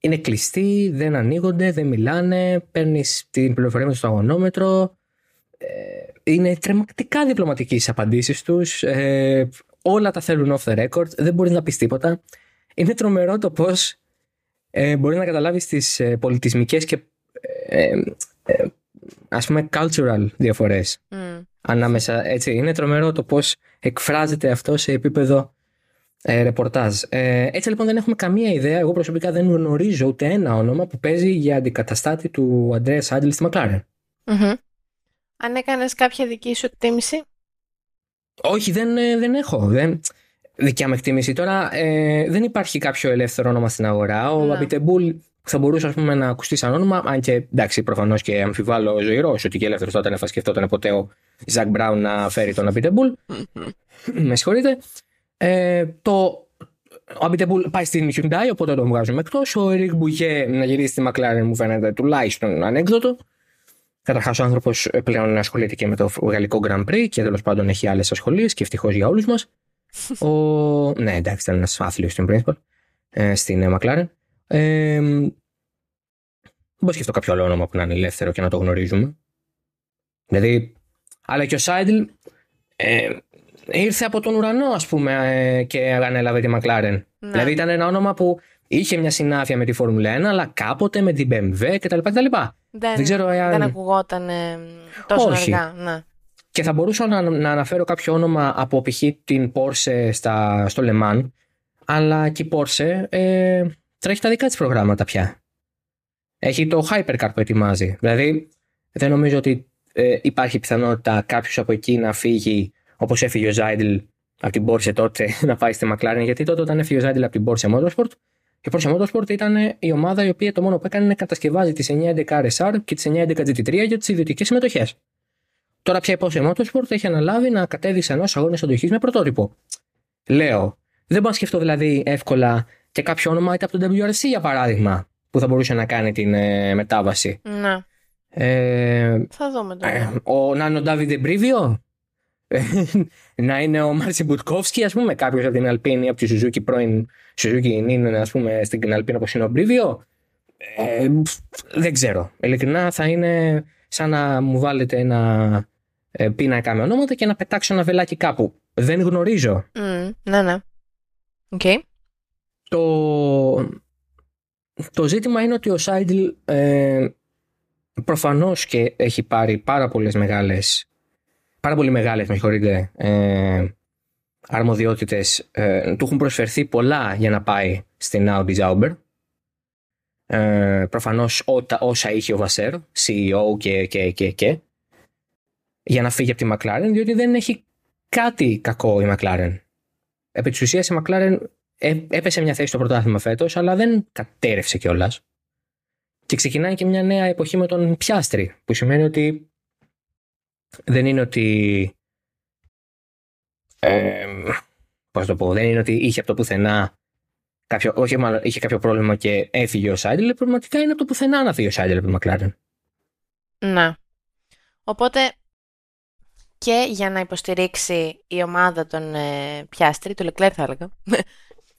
είναι κλειστοί, δεν ανοίγονται, δεν μιλάνε, παίρνεις την πληροφορία με στο αγωνόμετρο. Ε, είναι τρεμακτικά διπλωματικοί στι απαντήσεις τους. Ε, όλα τα θέλουν off the record. Δεν μπορεί να πεις τίποτα. Είναι τρομερό το πώς ε, μπορεί να καταλάβεις τις ε, πολιτισμικές και ε, ε, ας πούμε cultural διαφορές Mm. ανάμεσα. Έτσι. Είναι τρομερό το πώς εκφράζεται αυτό σε επίπεδο ε, ρεπορτάζ. Ε, έτσι λοιπόν δεν έχουμε καμία ιδέα. Εγώ προσωπικά δεν γνωρίζω ούτε ένα όνομα που παίζει για αντικαταστάτη του Αντρέα Άντλ στη McLaren. Mm-hmm. Αν έκανες κάποια δική σου εκτίμηση. Όχι, δεν, ε, δεν έχω. Δεν... Δικιά μου εκτίμηση. Τώρα ε, δεν υπάρχει κάποιο ελεύθερο όνομα στην αγορά. Ο Ναι. Αμπιτεμπούλ θα μπορούσε ας πούμε, να ακουστεί σαν όνομα, αν και εντάξει, προφανώς και αμφιβάλλω ζωηρώς ότι και ελεύθερος τότε θα σκεφτόταν ποτέ ο Ζακ Μπράουν να φέρει τον Αμπιτεμπούλ. Με συγχωρείτε. Ε, το, ο Αμπιτεμπούλ πάει στην Hyundai, οπότε τον βγάζουμε εκτός. Ο Ερίκ Μπουλιέ να γυρίσει στη McLaren μου φαίνεται τουλάχιστον ανέκδοτο. Καταρχάς, ο άνθρωπος πλέον ασχολείται και με το γαλλικό Grand Prix και τέλος πάντων έχει άλλες ασχολίες και ευτυχώς για όλους μας. ο... Ναι, εντάξει, ήταν ένας άθλιος στην principal ε, στην ε, McLaren. Ε, δεν μπορώ να σκεφτώ κάποιο άλλο όνομα που να είναι ελεύθερο και να το γνωρίζουμε. Δηλαδή, αλλά και ο Σάιντλ ε, ήρθε από τον ουρανό, ας πούμε, ε, και ανέλαβε τη McLaren. Ναι. Δηλαδή, ήταν ένα όνομα που είχε μια συνάφεια με τη Φόρμουλα 1, αλλά κάποτε με την BMW κτλ. κτλ. Δεν, Δεν ξέρω εάν- δεν ακουγόταν ε, τόσο Όχι. αργά. Ναι. Και θα μπορούσα να, να αναφέρω κάποιο όνομα από π.χ. την Porsche στα, στο Le Mans, αλλά και η Porsche ε, τρέχει τα δικά της προγράμματα πια. Έχει το Hypercar που ετοιμάζει. Δηλαδή, δεν νομίζω ότι ε, υπάρχει πιθανότητα κάποιος από εκεί να φύγει όπως έφυγε ο Ζάιντλ από την Porsche τότε να πάει στη McLaren. Γιατί τότε όταν έφυγε ο Ζάιντλ από την Porsche Motorsport, η Porsche Motorsport ήταν η ομάδα η οποία το μόνο που έκανε είναι κατασκευάζει τις 911 RSR και τις 911 GT3 για τις ιδιωτικές συμμετοχές. Τώρα πια η Porsche Motorsport έχει αναλάβει να κατέβει σε ενός αγώνε αντοχής με πρωτότυπο. Λέω, δεν μπορώ να σκεφτώ δηλαδή εύκολα και κάποιο όνομα είτε από το WRC για παράδειγμα που θα μπορούσε να κάνει την ε, μετάβαση. Ναι. Ε, Θα δούμε τώρα. ε, ο Νάνο Ντάβιντ Εμπρίβιο. Να είναι ο Μάρσι Μπουτκόφσκι, ας πούμε, κάποιος από την Αλπίνη, από τη Σουζούκη πρώην Suzuki είναι, ας πούμε, στην Alpine όπως είναι ο Μπρίβιο. Ε, δεν ξέρω. Ειλικρινά θα είναι σαν να μου βάλετε ένα ε, πίνακα με ονόματα και να πετάξω ένα βελάκι κάπου. Δεν γνωρίζω. Μμ, ναι, ναι. Οκ. Το, το ζήτημα είναι ότι ο Ζάιντλ ε, προφανώς και έχει πάρει πάρα πολλές μεγάλες πάρα πολύ μεγάλες, με συγχωρείτε, ε, αρμοδιότητες. Ε, του έχουν προσφερθεί πολλά για να πάει στην Audi Zauber. Ε, προφανώς ότα, όσα είχε ο Βασέρ, CEO και, και, και, και, για να φύγει από τη McLaren, διότι δεν έχει κάτι κακό η McLaren. Επί της ουσίας η McLaren ε, έπεσε μια θέση στο πρωτάθλημα φέτος, αλλά δεν κατέρευσε κιόλας. Και ξεκινάει και μια νέα εποχή με τον Πιάστρη, που σημαίνει ότι δεν είναι ότι. Ε, πώς το πω, δεν είναι ότι είχε από το πουθενά. Κάποιο, όχι, μάλλον είχε κάποιο πρόβλημα και έφυγε ο Σάιντλ. Πραγματικά είναι από το πουθενά να φύγει ο Σάιντλ από τη McLaren. Ναι. Οπότε και για να υποστηρίξει η ομάδα των ε, Πιάστρη, του Λεκλέρ θα έλεγα,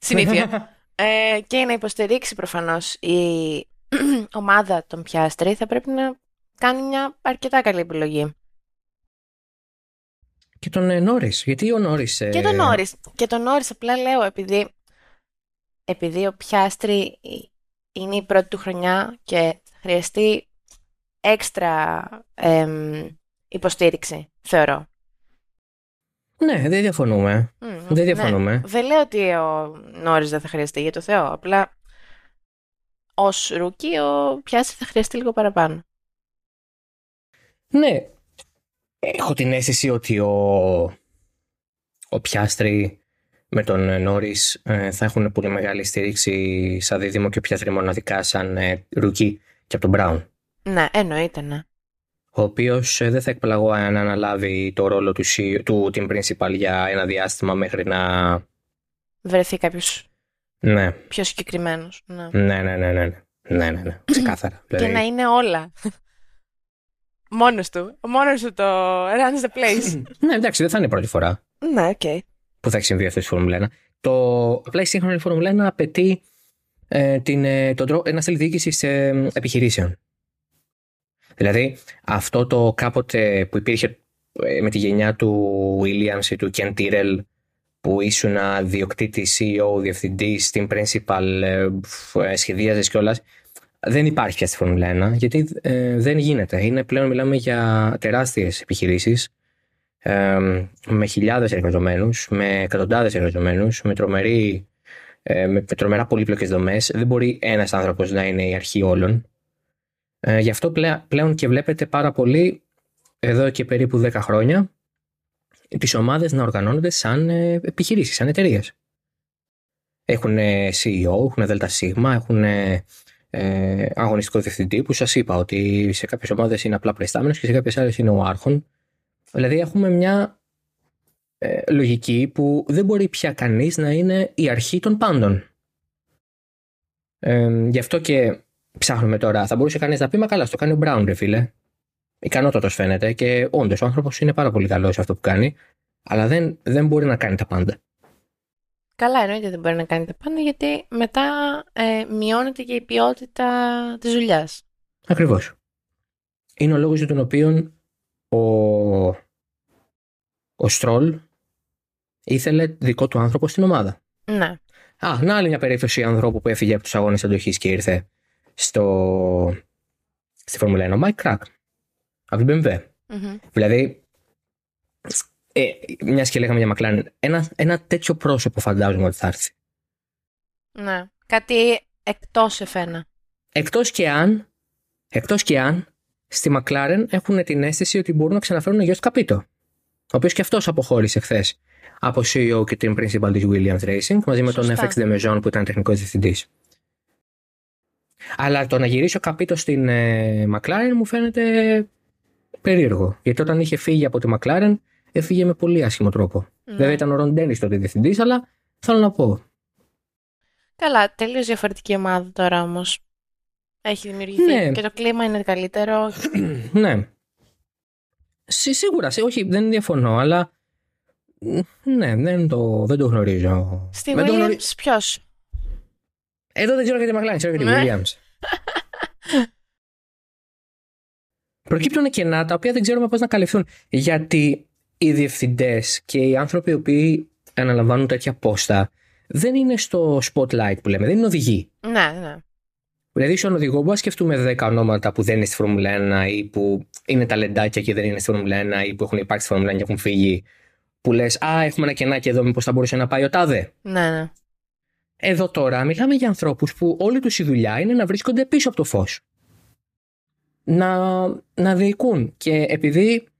συνήθεια, ε, και να υποστηρίξει προφανώς η ομάδα των Πιάστρη θα πρέπει να κάνει μια αρκετά καλή επιλογή. Και τον ε, Νόρις. Γιατί ο Νόρις. Και τον Νόρις. Και τον Νόρις απλά λέω επειδή, επειδή ο Πιάστρη είναι η πρώτη του χρονιά και θα χρειαστεί έξτρα εμ, υποστήριξη, θεωρώ. Ναι, δεν διαφωνούμε. Μμ, Δεν διαφωνούμε. ναι. Δεν λέω ότι ο Νόρις δεν θα χρειαστεί, για το Θεό. Απλά ως rookie ο Πιάστρι θα χρειαστεί λίγο παραπάνω. Ναι. Έχω την αίσθηση ότι ο, ο Πιάστρι με τον Νόρις θα έχουν πολύ μεγάλη στήριξη σαν δίδυμο και ο Πιάστρι μοναδικά σαν ε, rookie και από τον Μπράουν. Ναι, εννοείται, ναι. Ο οποίος δεν θα εκπλαγώ αν αναλάβει το ρόλο του, C- του team principal για ένα διάστημα μέχρι να. Βρεθεί κάποιος Ναι, πιο συγκεκριμένος. Ναι. ναι, ναι, ναι, ναι. Ναι, ναι, ναι. Ξεκάθαρα. Και Δηλαδή, να είναι όλα. Μόνος του. Μόνος του το runs the place. Ναι, εντάξει, δεν θα είναι η πρώτη φορά ναι, οκ. που θα έχει συμβεί αυτό στη Φόρμουλα 1. Το απλά η σύγχρονη Φόρμουλα 1 απαιτεί ε, την, ε, τον τρόπο, ένα στυλ διοίκησης ε, επιχειρήσεων. Δηλαδή, αυτό το κάποτε που υπήρχε ε, με τη γενιά του Williams ή του Ken Tyrrell που ήσουν διοκτήτη, CEO, διευθυντής, team principal, ε, φ, ε, σχεδίαζες κιόλας. Δεν υπάρχει πια στη Φόρμουλα 1 γιατί ε, δεν γίνεται. Είναι πλέον μιλάμε για τεράστιες επιχειρήσεις ε, με χιλιάδες εργαζομένους, με εκατοντάδες εργαζομένους, με, τρομερή, ε, με, με τρομερά πολύπλοκες δομές. Δεν μπορεί ένας άνθρωπος να είναι η αρχή όλων. Ε, γι' αυτό πλέα- πλέον και βλέπετε πάρα πολύ εδώ και περίπου 10 χρόνια τις ομάδες να οργανώνονται σαν ε, επιχειρήσεις, σαν εταιρείες. Έχουν ε, CEO, έχουν ΔΣ, έχουν ε, ε, αγωνιστικό διευθυντή που σας είπα ότι σε κάποιες ομάδες είναι απλά προϊστάμενος και σε κάποιες άλλες είναι ο άρχον. Δηλαδή έχουμε μια ε, λογική που δεν μπορεί πια κανείς να είναι η αρχή των πάντων. Ε, γι' αυτό και ψάχνουμε τώρα. Θα μπορούσε κανείς να πει, μα καλά, στο κάνει ο Μπράουν, ρε φίλε. Ικανότατος φαίνεται και όντως ο άνθρωπος είναι πάρα πολύ καλός σε αυτό που κάνει, αλλά δεν, δεν μπορεί να κάνει τα πάντα. Καλά, εννοείται δεν μπορεί να κάνει τα πάντα γιατί μετά ε, μειώνεται και η ποιότητα της δουλειάς. Ακριβώς. Είναι ο λόγος για τον οποίο ο, ο Στρόλ ήθελε δικό του άνθρωπο στην ομάδα. Ναι. Α, να άλλη μια περίπτωση ανθρώπου που έφυγε από τους αγώνες αντοχής και ήρθε στο, στη Φόρμουλα 1. Ο Mike Crack. Από την BMW. Μμμ. Δηλαδή, ε, μιας και λέγαμε για McLaren, ένα, ένα τέτοιο πρόσωπο φαντάζομαι ότι θα έρθει. Ναι. Κάτι εκτός εφένα. Εκτός και αν Εκτός και αν στη McLaren έχουν την αίσθηση ότι μπορούν να ξαναφέρουν γιο Καπίτο. Ο οποίος και αυτός αποχώρησε χθες από CEO και την principal της Williams Racing μαζί με τον Σωστά. FX De Maison που ήταν τεχνικός διευθυντής. Αλλά το να γυρίσει ο Καπίτος στην ε, McLaren μου φαίνεται περίεργο. Γιατί όταν είχε φύγει από τη McLaren, έφυγε με πολύ άσχημο τρόπο. Ναι. Βέβαια ήταν ο Ρον Ντένις τότε διευθυντής, αλλά θέλω να πω. Καλά, τελείως διαφορετική ομάδα τώρα όμως. Έχει δημιουργηθεί Ναι. και το κλίμα είναι καλύτερο. ναι. Σι- σίγουρα, σι- όχι, δεν διαφωνώ, αλλά. Ναι, δεν το, δεν το γνωρίζω. Στη Δεν το γνωρι- Williams ποιος; Εδώ δεν ξέρω για τη McLaren, ξέρω για τη Ναι. Williams. Προκύπτουν κενά τα οποία δεν ξέρουμε πώς να καλυφθούν. Γιατί οι διευθυντές και οι άνθρωποι οι οποίοι αναλαμβάνουν τέτοια πόστα δεν είναι στο spotlight που λέμε, δεν είναι οδηγοί. Ναι, ναι. Δηλαδή, σαν οδηγό, μπορούμε να σκεφτούμε 10 ονόματα που δεν είναι στη Φόρμουλα 1 ή που είναι ταλεντάκια και δεν είναι στη Φόρμουλα 1 ή που έχουν υπάρξει στη Φόρμουλα 1 και έχουν φύγει. Που λες, Α, έχουμε ένα κενάκι εδώ, μήπως θα μπορούσε να πάει ο Τάδε. Ναι, ναι. Εδώ τώρα μιλάμε για ανθρώπους που όλη τους η δουλειά είναι να βρίσκονται πίσω από το φως. Να, να διοικούν. Και επειδή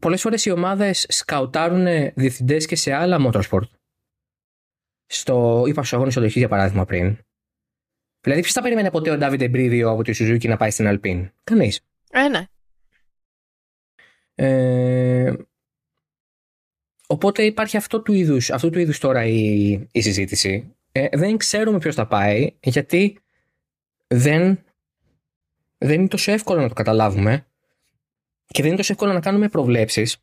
πολλές φορές οι ομάδες σκαουτάρουν διευθυντές και σε άλλα motorsport. Στο, είπα στους αγώνες οδοχή για παράδειγμα πριν. Δηλαδή, ποιος θα περίμενε ποτέ ο Ντάβιντ Εμπρίδιο από τη Σουζούκη να πάει στην Αλπίν; Κανείς. Ε, ναι. Ε, οπότε υπάρχει αυτό του είδους, αυτού του είδους τώρα η, η συζήτηση. Ε, δεν ξέρουμε ποιος θα πάει, γιατί δεν, δεν είναι τόσο εύκολο να το καταλάβουμε και δεν είναι τόσο εύκολο να κάνουμε προβλέψεις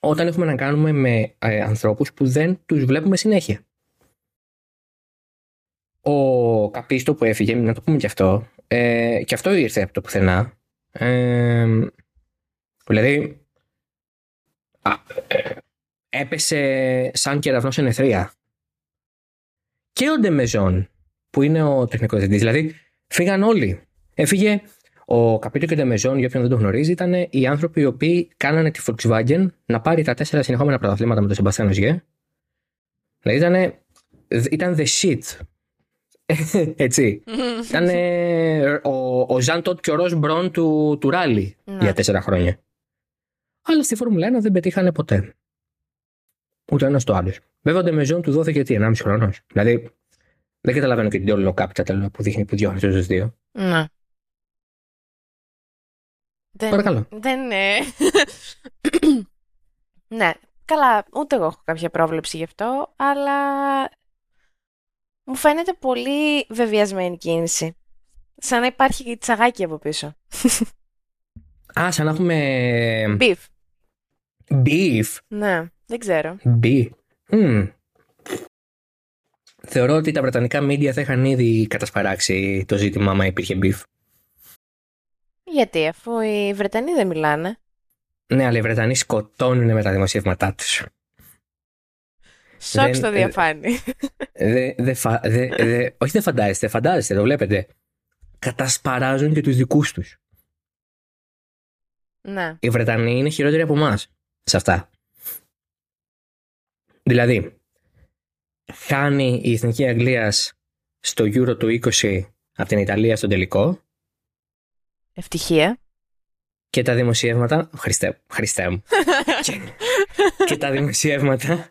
όταν έχουμε να κάνουμε με ε, ανθρώπους που δεν τους βλέπουμε συνέχεια. Ο Καπίστο που έφυγε, να το πούμε και αυτό, ε, και αυτό ήρθε από το πουθενά. Ε, Δηλαδή, α, ε, έπεσε σαν κεραυνός σε νεθρία. Και ο Ντεμεζόν, που είναι ο τεχνικός διευθυντής, δηλαδή φύγαν όλοι. Έφυγε ο Καπίτο και ο Ντεμεζόν, για όποιον δεν το γνωρίζει, ήταν οι άνθρωποι οι οποίοι κάνανε τη Volkswagen να πάρει τα τέσσερα συνεχόμενα πρωταθλήματα με τον Σεμπαστιάν Οζιέ. Δηλαδή ήταν, ήταν the shit. Έτσι. Ήταν ο, ο Ζαν Τότ και ο Ροζ Μπρον του, του ράλι Ναι. για τέσσερα χρόνια. Αλλά στη Φόρμουλα 1 δεν πετύχανε ποτέ. Ούτε ένας το άλλος. Βέβαια, ο Ντεμεζόν του δόθηκε τι, 1,5 χρόνος. Δηλαδή, δεν καταλαβαίνω και την Τόλο Capital που δείχνει που διώχνει του δύο. Ναι. Δεν, Παρακαλώ. Δεν είναι. ναι. Καλά, ούτε εγώ έχω κάποια πρόβλεψη γι' αυτό, αλλά μου φαίνεται πολύ βεβαιασμένη κίνηση. Σαν να υπάρχει και τσαγάκι από πίσω. Α, σαν να έχουμε. Beef. Beef. Ναι, δεν ξέρω. Beef. Μμμ. Θεωρώ ότι τα βρετανικά media θα είχαν ήδη κατασπαράξει το ζήτημα άμα υπήρχε beef. Γιατί, αφού οι Βρετανοί δεν μιλάνε. Ναι, αλλά οι Βρετανοί σκοτώνουν με τα δημοσιεύματά τους. Σοκ Δεν- στο ε, διαφάνει. Δε, δε, φα- δε, δε, όχι δεν φαντάζεστε, φαντάζεστε, το βλέπετε. Κατασπαράζουν και τους δικούς τους. ναι. Οι Βρετανοί είναι χειρότεροι από εμάς σε αυτά. Δηλαδή, χάνει η Εθνική Αγγλίας στο Euro του 20 από την Ιταλία στον τελικό Ευτυχία. και τα δημοσιεύματα. Χριστέ, Χριστέ μου. και, και τα δημοσιεύματα.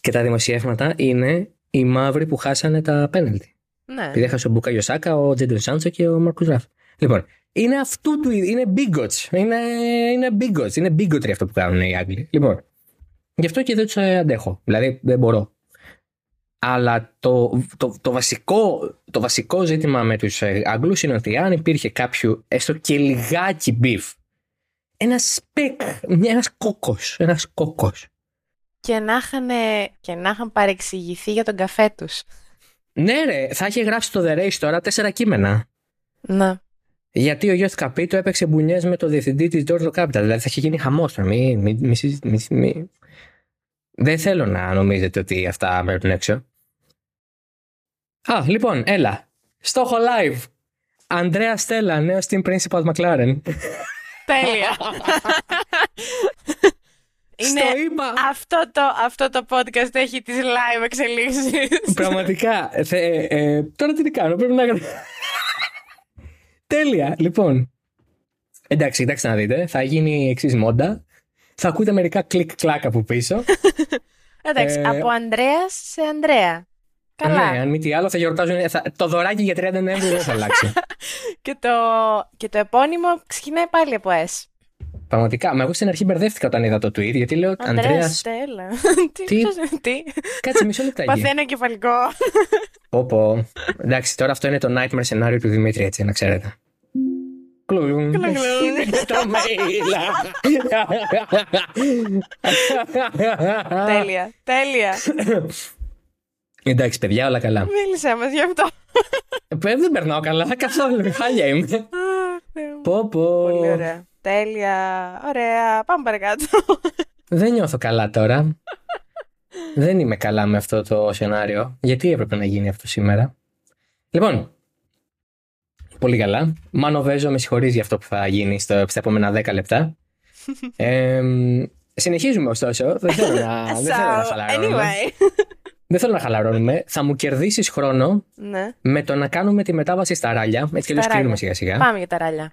Και τα δημοσιεύματα είναι οι μαύροι που χάσανε τα πέναλτι. Ναι. Επειδή έχασε ο Μπούκα Ιωσάκα, ο Τζέντον Σάντσο και ο Μάρκο Ράφ. Λοιπόν, είναι αυτού του είδου. Είναι bigots. Είναι, είναι bigots. Είναι bigotry αυτό που κάνουν οι Άγγλοι. Λοιπόν, γι' αυτό και δεν τους αντέχω. Δηλαδή, δεν μπορώ. Αλλά το, το, το, βασικό, το βασικό ζήτημα με τους Αγγλούς είναι ότι αν υπήρχε κάποιο έστω και λιγάκι beef, ένας σπεκ, ένας κόκος. Ένας κόκος. Και να είχαν, και να είχαν παρεξηγηθεί για τον καφέ τους. Ναι, ρε, θα είχε γράψει το The Race τώρα τέσσερα κείμενα. Ναι. Γιατί ο Γιώργος Καπίτο έπαιξε μπουνιές με το διευθυντή της George Capital. Δηλαδή θα είχε γίνει χαμός τώρα. Μη, μη, μη, συζη- μη, μη- Δεν θέλω να νομίζετε ότι αυτά μένουν έξω. Α, λοιπόν, έλα. Στόχο live. Ανδρέα Στέλλα, νέος team principal McLaren. Τέλεια. Είναι Στο είπα. αυτό το, αυτό το podcast έχει τις live εξελίξεις. Πραγματικά. Θε, ε, τώρα τι κάνω, πρέπει να. Τέλεια. Λοιπόν. Εντάξει, κοιτάξτε να δείτε. Θα γίνει η εξής μόντα. Θα ακούτε μερικά κλικ-κλακ από πίσω. Εντάξει, Ε, από Ανδρέας σε Ανδρέα. Καλά. Ναι, αν μη τι άλλο, θα γιορτάζουν. Θα... Το δωράκι για 30 Νοέμβρη δεν θα αλλάξει. Και, το, και το επώνυμο ξεκινάει πάλι από S. Πραγματικά. Μα εγώ στην αρχή μπερδεύτηκα όταν είδα το tweet, γιατί λέω Ανδρέα Ανδρέας. Στέλλα. Τι, Τι; ποιος είναι, τι; Κάτσε μισό λεπτάκι. Παθαίνω κεφαλικό. Πω, πω. Εντάξει, τώρα αυτό είναι το nightmare σενάριο του Δημήτρη, έτσι, να ξέρετε. Κλουλουμ. Κλουλουμ. Το mail. τέλεια, τέλεια. Εντάξει, παιδιά, όλα καλά. Μίλησέ μας γι' αυτό. Ε, Δεν περνάω καλά, καθόλου. Χάλια είμαι. Αχ, Θεέ μου. Πω, πω. Πολύ ωραία. Τέλεια. Ωραία. Πάμε παρακάτω. Δεν νιώθω καλά τώρα. Δεν είμαι καλά με αυτό το σενάριο. Γιατί έπρεπε να γίνει αυτό σήμερα; Λοιπόν, πολύ καλά. Μάνο Βέζο, με συγχωρείς για αυτό που θα γίνει στο, στα επόμενα 10 λεπτά. Ε, συνεχίζουμε ωστόσο. Δεν θέλω να, δεν θέλω να So, χαλαρώνουμε. anyway. Δεν θέλω να χαλαρώνουμε. Θα μου κερδίσεις χρόνο ναι. με το να κάνουμε τη μετάβαση στα ράλια. Έτσι κι αλλιώς Στα κλείνουμε ράλια. σιγά σιγά. Πάμε για τα ράλια.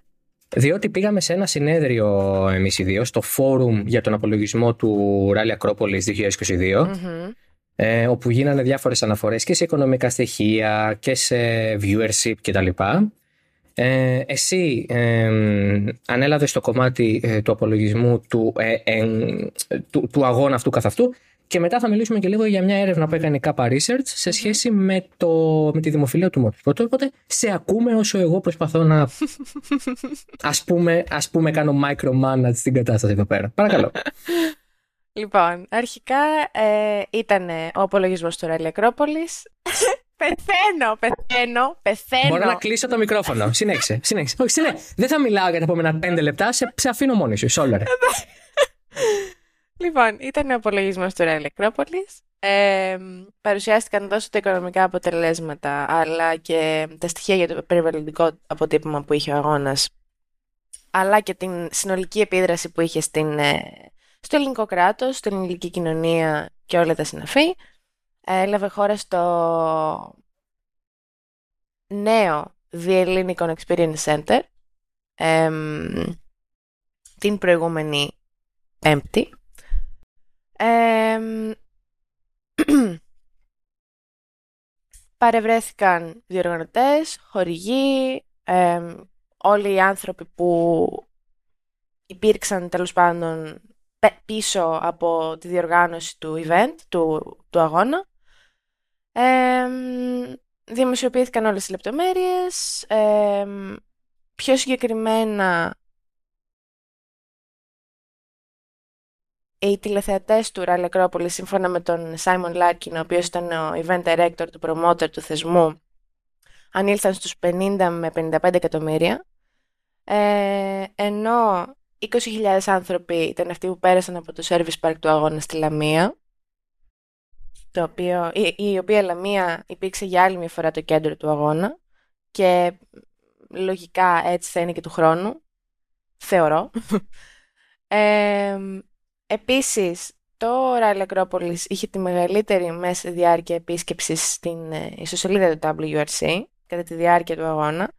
Διότι πήγαμε σε ένα συνέδριο εμείς οι δύο, στο φόρουμ για τον απολογισμό του Rally Acropolis 2022, Μμμ. ε, όπου γίνανε διάφορες αναφορές και σε οικονομικά στοιχεία και σε viewership κτλ. Ε, εσύ ε, ανέλαβες το κομμάτι ε, του απολογισμού του, ε, εν- του, του αγώνα αυτού καθ' αυτού και μετά θα μιλήσουμε και λίγο για μια έρευνα που έκανε η Kappa Research σε σχέση με, το, με τη δημοφιλία του motorsport. Οπότε σε ακούμε όσο εγώ προσπαθώ να ας πούμε, ας πούμε κάνω micromanage την κατάσταση εδώ πέρα. Παρακαλώ. Λοιπόν, αρχικά ε, ήταν ο απολογισμός του Ράλι Ακρόπολης. πεθαίνω, πεθαίνω, πεθαίνω. Μπορώ να κλείσω το μικρόφωνο. Συνέχισε. συνέχισε. Όχι, συνέ. Δεν θα μιλάω για τα επόμενα πέντε λεπτά. Σε, σε αφήνω μόνη σου. Σόλαρε. Λοιπόν, ήταν ο απολογισμός του Ράλι Ακρόπολης. Ε, παρουσιάστηκαν τόσο τα οικονομικά αποτελέσματα, αλλά και τα στοιχεία για το περιβαλλοντικό αποτύπωμα που είχε ο αγώνας, αλλά και την συνολική επίδραση που είχε στην, ε, στο ελληνικό κράτος, στην ελληνική κοινωνία και όλα τα συναφή. Ε, Έλαβε χώρα στο νέο The Hellenic Experience Center εμ, την προηγούμενη Πέμπτη. Εμ, παρευρέθηκαν διοργανωτές, χορηγοί, εμ, όλοι οι άνθρωποι που υπήρξαν τέλος πάντων πε- πίσω από τη διοργάνωση του event, του, του αγώνα. Εμ, δημοσιοποιήθηκαν όλες οι λεπτομέρειες. Εμ, πιο συγκεκριμένα οι τηλεθεατές του Rally Acropolis σύμφωνα με τον Simon Larkin ο οποίος ήταν ο event director του promoter του θεσμού ανήλθαν στους 50 με 55 εκατομμύρια. Ε, ενώ 20.000 άνθρωποι ήταν αυτοί που πέρασαν από το service park του αγώνα στη Λαμία το οποίο, η, η οποία Λαμία υπήρξε για άλλη μια φορά το κέντρο του αγώνα και λογικά έτσι θα είναι και του χρόνου θεωρώ. Ε, Επίσης, το Rally Acropolis είχε τη μεγαλύτερη μέση διάρκεια επίσκεψης στην ε, ιστοσελίδα του WRC κατά τη διάρκεια του αγώνα,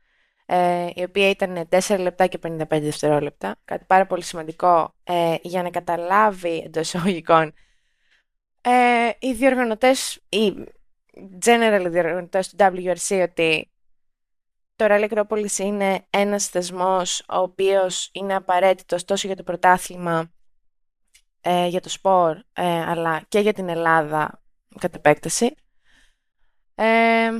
ε, η οποία ήταν 4 λεπτά και 55 δευτερόλεπτα. Κάτι πάρα πολύ σημαντικό ε, για να καταλάβει εντός εισαγωγικών ε, οι διοργανωτές, οι general διοργανωτές του WRC ότι το Rally Acropolis είναι ένας θεσμός ο οποίος είναι απαραίτητος τόσο για το πρωτάθλημα ε, για το σπορ, ε, αλλά και για την Ελλάδα κατ' επέκταση. Ε,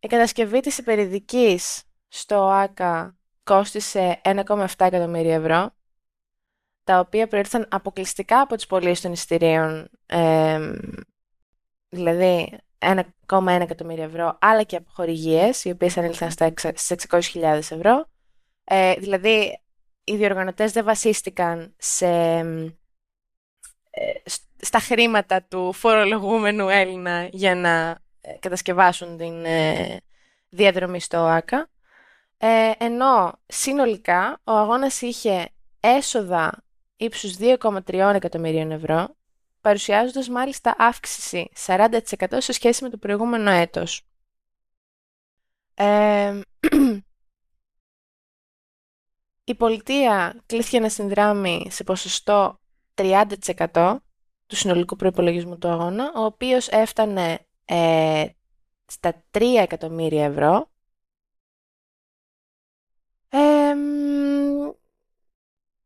η κατασκευή της υπερηδικής στο ΆΚΑ κόστισε 1,7 εκατομμύρια ευρώ, τα οποία προήρθαν αποκλειστικά από τις πωλήσεις των εισιτηρίων, ε, δηλαδή 1,1 εκατομμύρια ευρώ, αλλά και από χορηγίες, οι οποίες ανήλθαν στα εξα- στις 600.000 ευρώ. Ε, δηλαδή, οι διοργανωτές δεν βασίστηκαν σε ε, σ- στα χρήματα του φορολογούμενου Έλληνα για να ε, κατασκευάσουν την ε, διαδρομή στο ΆΚΑ. Ε, ενώ συνολικά ο αγώνας είχε έσοδα ύψους 2,3 εκατομμυρίων ευρώ, παρουσιάζοντας μάλιστα αύξηση 40% σε σχέση με το προηγούμενο έτος. Ε, η πολιτεία κλείθηκε να συνδράμει σε ποσοστό 30% του συνολικού προϋπολογισμού του αγώνα, ο οποίος έφτανε ε, στα 3 εκατομμύρια ευρώ. Ε,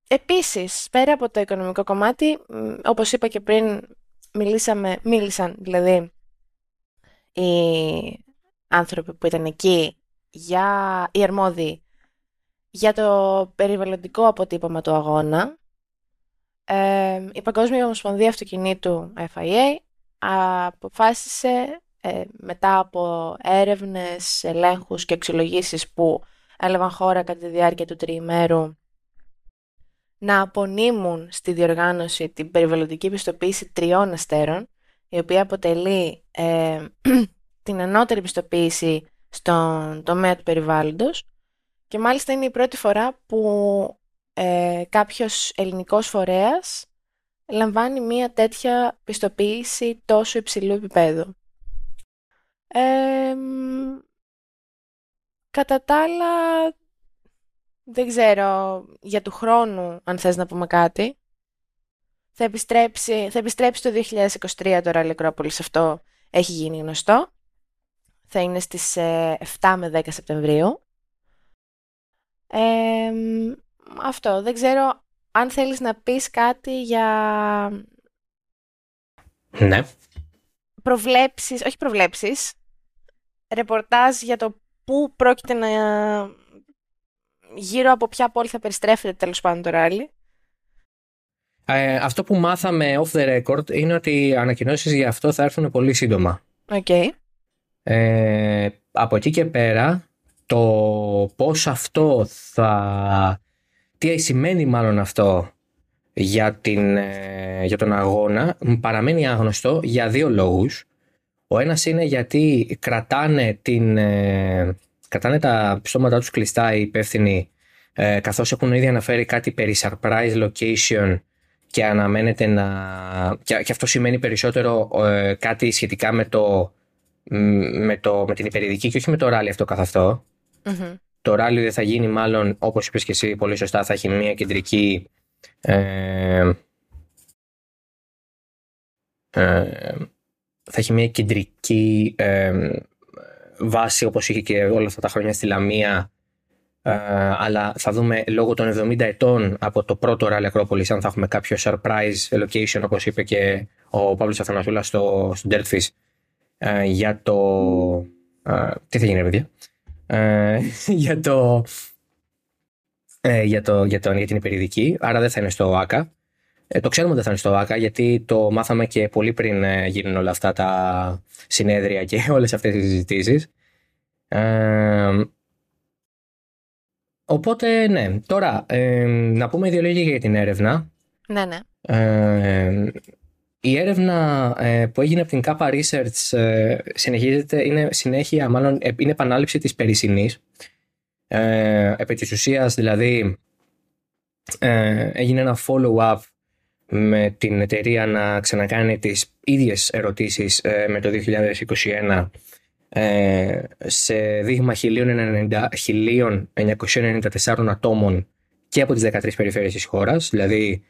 επίσης, πέρα από το οικονομικό κομμάτι, όπως είπα και πριν, μιλήσαμε, μίλησαν δηλαδή οι άνθρωποι που ήταν εκεί για οι αρμόδιοι για το περιβαλλοντικό αποτύπωμα του αγώνα. Ε, η Παγκόσμια Ομοσπονδία Αυτοκινήτου FIA αποφάσισε ε, μετά από έρευνες, ελέγχους και αξιολογήσεις που έλαβαν χώρα κατά τη διάρκεια του τριημέρου να απονείμουν στη διοργάνωση την περιβαλλοντική πιστοποίηση τριών αστέρων, η οποία αποτελεί ε, την ανώτερη πιστοποίηση στον τομέα του περιβάλλοντος. Και μάλιστα είναι η πρώτη φορά που ε, κάποιος ελληνικός φορέας λαμβάνει μία τέτοια πιστοποίηση τόσο υψηλού επίπεδου. κατά τα άλλα, δεν ξέρω για του χρόνου αν θες να πούμε κάτι. Θα επιστρέψει, θα επιστρέψει το 2023 τώρα Ρally αυτό έχει γίνει γνωστό. Θα είναι στις 7 ε, με 10 Σεπτεμβρίου. Αυτό, δεν ξέρω αν θέλεις να πεις κάτι για... Ναι. Προβλέψεις, όχι προβλέψεις, ρεπορτάζ για το πού πρόκειται να... γύρω από ποια πόλη θα περιστρέφεται τέλος πάντων το ράλι. Ε, αυτό που μάθαμε off the record είναι ότι οι ανακοινώσεις για αυτό θα έρθουν πολύ σύντομα. Okay. Ε, από εκεί και πέρα, το πώς αυτό θα... Τι σημαίνει μάλλον αυτό για, την, ε, για τον αγώνα παραμένει άγνωστο για δύο λόγους. Ο ένας είναι γιατί κρατάνε, την, ε, κρατάνε τα πιστώματά τους κλειστά οι υπεύθυνοι ε, καθώς έχουν ήδη αναφέρει κάτι περί surprise location και αναμένεται να... και, αυτό σημαίνει περισσότερο ε, κάτι σχετικά με το, με το με την υπερηδική και όχι με το ράλι αυτό καθ' αυτο Το ράλι δεν θα γίνει μάλλον όπως είπες και εσύ πολύ σωστά θα έχει μια κεντρική ε, ε, θα έχει μια κεντρική ε, βάση όπως είχε και όλα αυτά τα χρόνια στη Λαμία ε, αλλά θα δούμε λόγω των 70 ετών από το πρώτο Rally Ακρόπολης αν θα έχουμε κάποιο surprise location όπως είπε και ο Παύλος Αθανασούλας στο, στο Dirtfish ε, για το... Ε, τι θα γίνει ρε παιδιά; για το... για, το, για, το, για την υπερηδική, άρα δεν θα είναι στο ΆΚΑ. το ξέρουμε ότι δεν θα είναι στο ΆΚΑ γιατί το μάθαμε και πολύ πριν γίνουν όλα αυτά τα συνέδρια και όλες αυτές τις συζητήσεις. Οπότε, ναι. Τώρα, ε, να πούμε δύο λόγια για την έρευνα. Ναι, ναι. Ε, η έρευνα ε, που έγινε από την Kappa Research ε, συνεχίζεται, είναι συνέχεια, μάλλον είναι επανάληψη της περσινής. Ε, επί της ουσίας, δηλαδή, έγινε ένα follow-up με την εταιρεία να ξανακάνει τις ίδιες ερωτήσεις με το 2021 ε, σε δείγμα 1994 ατόμων και από τις 13 περιφέρειες της χώρας. Δηλαδή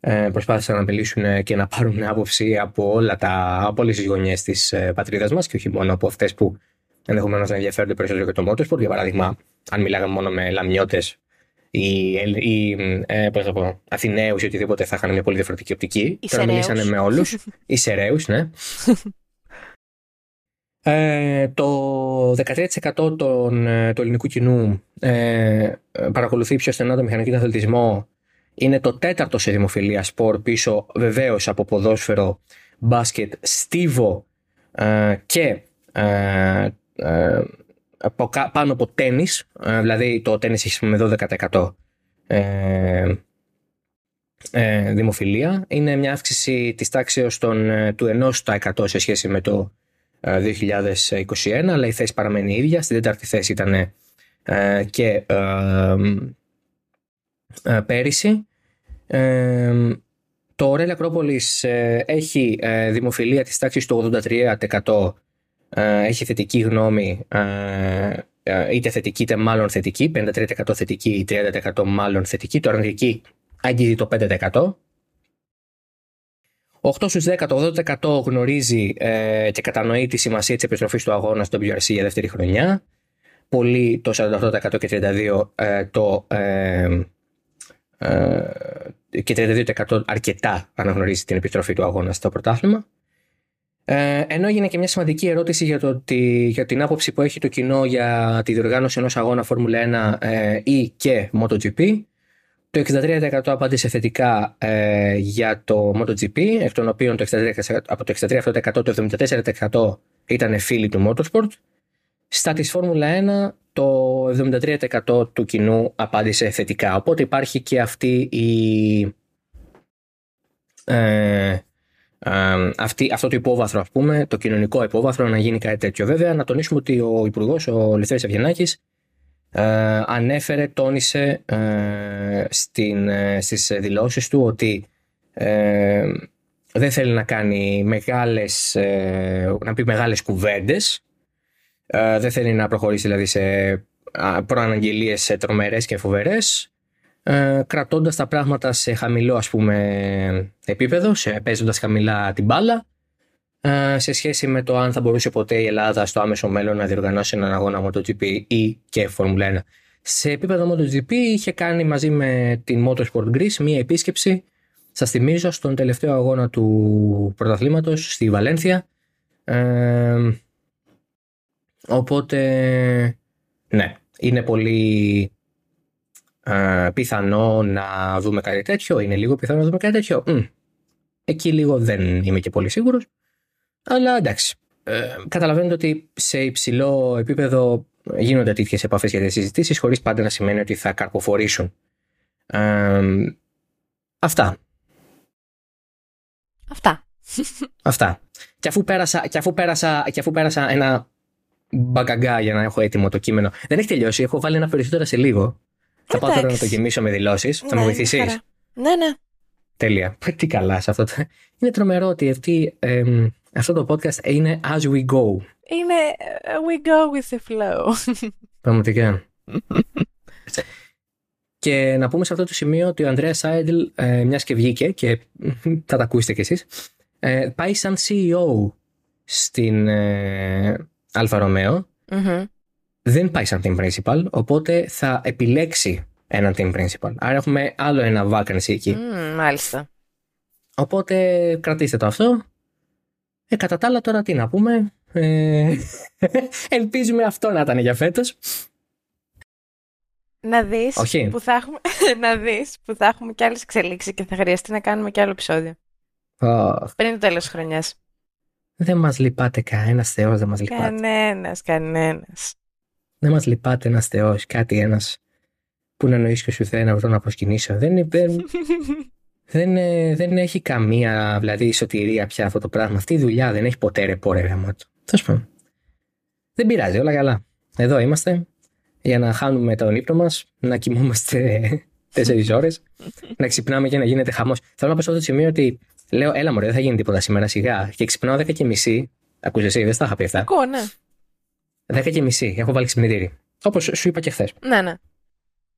ε, προσπάθησαν να μιλήσουν και να πάρουν άποψη από, όλα τα, από όλες τις γωνιές της ε, πατρίδας μας και όχι μόνο από αυτές που ενδεχομένως να ενδιαφέρονται περισσότερο για το motorsport. Για παράδειγμα, αν μιλάγαμε μόνο με λαμιώτες ή, ή ε, πώς θα πω, Αθηναίους ή οτιδήποτε θα είχαν μια πολύ διαφορετική οπτική. Τώρα μιλήσανε με όλους. ή Σεραίους, ναι. Ε, το 13% των, ε, του ελληνικού κοινού ε, παρακολουθεί πιο στενά το μηχανικό αθλητισμό. Είναι το τέταρτο σε δημοφιλία σπορ πίσω βεβαίως από ποδόσφαιρο, μπάσκετ, στίβο ε, και ε, ε, πάνω από τένις, δηλαδή το τένις έχει με 12% ε, ε, δημοφιλία. Είναι μια αύξηση της τάξης των, του 1% σε σχέση με το 2021, αλλά η θέση παραμένει ίδια. Στην τέταρτη θέση ήταν ε, και ε, ε, πέρυσι. Το Ρέλ Ακρόπολης έχει δημοφιλία της τάξης του 83%. Έχει θετική γνώμη ε, είτε θετική είτε μάλλον θετική, 53% θετική ή 30% μάλλον θετική, το αρνητική αγγίζει το 5%. 8 στους 10, το 80% γνωρίζει ε, και κατανοεί τη σημασία της επιστροφής του αγώνα στο WRC για δεύτερη χρονιά. Πολύ το 48% και 32% ε, το, ε, ε, και 32% αρκετά αναγνωρίζει την επιστροφή του αγώνα στο πρωτάθλημα. Ε, ενώ έγινε και μια σημαντική ερώτηση για, το, για την άποψη που έχει το κοινό για τη διοργάνωση ενός αγώνα Φόρμουλα 1 ε, ή και MotoGP. Το 63% απάντησε θετικά ε, για το MotoGP, εκ των οποίων το 63, από το 63% το 74% ήταν φίλοι του Motorsport. Στα της Φόρμουλα 1 το 73% του κοινού απάντησε θετικά. Οπότε υπάρχει και αυτή η... Ε, αυτή, αυτό το υπόβαθρο, ας πούμε, το κοινωνικό υπόβαθρο να γίνει κάτι τέτοιο. Βέβαια, να τονίσουμε ότι ο Υπουργός, ο Λευθέρης Αυγενάκης, ε, ανέφερε, τόνισε ε, στην, ε, στις δηλώσεις του ότι ε, δεν θέλει να κάνει μεγάλες, ε, να πει μεγάλες κουβέντες, ε, δεν θέλει να προχωρήσει δηλαδή σε προαναγγελίες τρομερές και φοβερές, ε, κρατώντας τα πράγματα σε χαμηλό ας πούμε επίπεδο, σε, παίζοντας χαμηλά την μπάλα ε, σε σχέση με το αν θα μπορούσε ποτέ η Ελλάδα στο άμεσο μέλλον να διοργανώσει έναν αγώνα MotoGP ή και Formula 1. Σε επίπεδο MotoGP είχε κάνει μαζί με την Motorsport Greece μία επίσκεψη, σας θυμίζω, στον τελευταίο αγώνα του πρωταθλήματος στη Βαλένθια. Ε, οπότε, ναι, είναι πολύ ε, πιθανό να δούμε κάτι τέτοιο. Είναι λίγο πιθανό να δούμε κάτι τέτοιο. Εκεί λίγο δεν είμαι και πολύ σίγουρος. Αλλά εντάξει. Ε, καταλαβαίνετε ότι σε υψηλό επίπεδο γίνονται τέτοιες επαφές για τι συζητήσεις, χωρίς πάντα να σημαίνει ότι θα καρποφορήσουν. Ε, αυτά. Αυτά. Αυτά. Και αφού πέρασα, και αφού πέρασα, και αφού πέρασα ένα μπαγκαγκά για να έχω έτοιμο το κείμενο. Δεν έχει τελειώσει. Έχω βάλει ένα περισσότερο σε λίγο. Θα πάω τώρα να το γεμίσω με δηλώσεις. θα με ναι, βοηθήσεις; Ναι, ναι. Τέλεια. Τι καλά σε αυτό. Είναι τρομερό ότι αυτή, αυτό το podcast είναι as we go. Είναι ε, we go with the flow. Πραγματικά. και να πούμε σε αυτό το σημείο ότι ο Ανδρέας Σάιντλ, ε, μιας και βγήκε και θα τα ακούσετε κι εσείς, ε, πάει σαν CEO στην ε, Alfa Romeo δεν πάει σαν team principal, οπότε θα επιλέξει έναν team principal. Άρα έχουμε άλλο ένα vacancy εκεί. Mm, μάλιστα. Οπότε κρατήστε το αυτό. Ε, κατά τα άλλα τώρα τι να πούμε. Ε, ελπίζουμε αυτό να ήταν για φέτος. Να δεις, Όχι. που θα έχουμε, να δεις που θα έχουμε κι άλλες εξελίξεις και θα χρειαστεί να κάνουμε κι άλλο επεισόδιο. Oh. Πριν το τέλος της χρονιάς. Δεν μας λυπάται κανένας θεός, δεν μας λυπάται. Κανένας, κανένας. Δεν μας λυπάται ένας Θεός, κάτι ένας που να εννοείς και σου θέλει να βρω να προσκυνήσω. Δεν, δεν, δεν, δεν έχει καμία δηλαδή σωτηρία πια αυτό το πράγμα. Αυτή η δουλειά δεν έχει ποτέ ρεπό ρε Τέλος πάντων. Δεν πειράζει, όλα καλά. Εδώ είμαστε για να χάνουμε τον ύπνο μας, να κοιμόμαστε τέσσερις ώρες, να ξυπνάμε και να γίνεται χαμός. Θέλω να πω σε αυτό το σημείο ότι λέω, έλα μωρέ, δεν θα γίνει τίποτα σήμερα σιγά. Και ξυπνάω 10 και μισή. Ακούσε εσύ, δεν στα είχα πει αυτά. Ακούω, ναι. 10 και μισή. Έχω βάλει ξυπνητήρι. Όπως σου είπα και χθες. Ναι, ναι.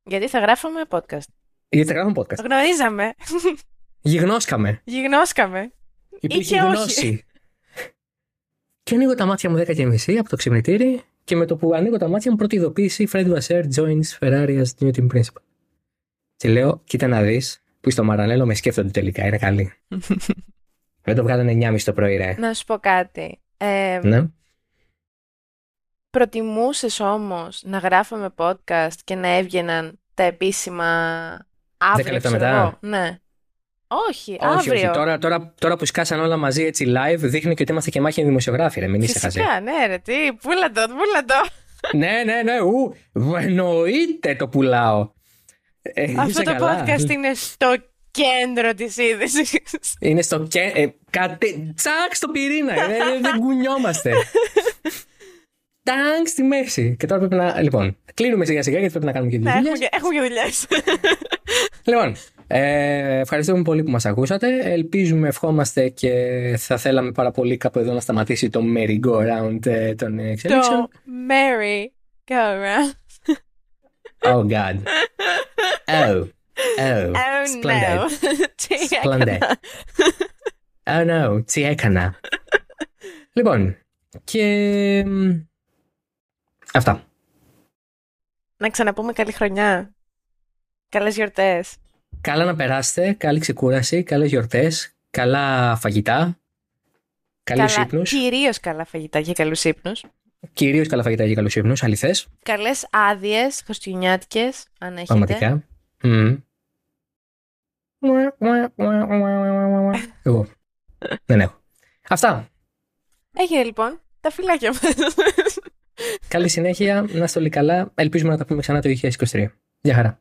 Γιατί θα γράφουμε podcast. Γιατί θα γράφουμε podcast. Γνωρίζαμε. Γιγνώσκαμε. Γιγνώσκαμε. Υπήρχε γνώση. Και ανοίγω τα μάτια μου 10 και μισή από το ξυπνητήρι και με το που ανοίγω τα μάτια μου πρώτη ειδοποίηση Fred Wasser joins Ferrari as new team principal. Και λέω, κοίτα να δεις που στο Μαρανέλο με σκέφτονται τελικά, είναι καλή. Δεν το βγάλανε 9.30 το πρωί, ρε. Να σου πω κάτι. Ε, ναι. Προτιμούσες όμως να γράφουμε podcast και να έβγαιναν τα επίσημα αύριο, λεπτά μετά; Ναι. Όχι, όχι, αύριο. Όχι, τώρα, τώρα, τώρα που σκάσαν όλα μαζί έτσι live, δείχνει και ότι είμαστε και μάχη δημοσιογράφοι, ρε. Μην είσαι χαζέ. Φυσικά, ναι, ρε, τι, πούλα το, πούλα το. ναι, ναι, ναι, ου, εννοείται το πουλάω. Ε, Αυτό το καλά. podcast είναι στο κέντρο της είδησης. Είναι στο κέντρο. Ε, κατε... Τσακ στο πυρήνα. ε, δεν κουνιόμαστε. τάγκ στη μέση. Και τώρα πρέπει να. Λοιπόν, κλείνουμε σιγά σιγά γιατί πρέπει να κάνουμε και δουλειές. Ναι, έχουμε, έχουμε και δουλειές. λοιπόν, ε, ευχαριστούμε πολύ που μας ακούσατε. Ελπίζουμε, ευχόμαστε και θα θέλαμε πάρα πολύ κάπου εδώ να σταματήσει το merry-go-round ε, των εξελίξεων. Το merry Go round. Oh God. Oh. Oh. Oh Splendid. no. Τι Splendid. έκανα. Oh no. Τι έκανα. λοιπόν. Και... μ, Αυτά. Να ξαναπούμε καλή χρονιά. Καλές γιορτές. Καλά να περάσετε. Καλή ξεκούραση. Καλές γιορτές. Καλά φαγητά. Καλούς Καλά- ύπνους. Κυρίως καλά φαγητά και καλούς ύπνους. Κυρίως καλά φαγητά και καλούς ύπνους. Αληθές. Καλές άδειες, χριστουγεννιάτικες, αν έχετε. Πραγματικά. Μμμ. Εγώ. Δεν έχω. Αυτά. Έγινε λοιπόν. Τα φυλάκια μας. Καλή συνέχεια. Να είστε όλοι καλά. Ελπίζουμε να τα πούμε ξανά το 2023. Γεια χαρά.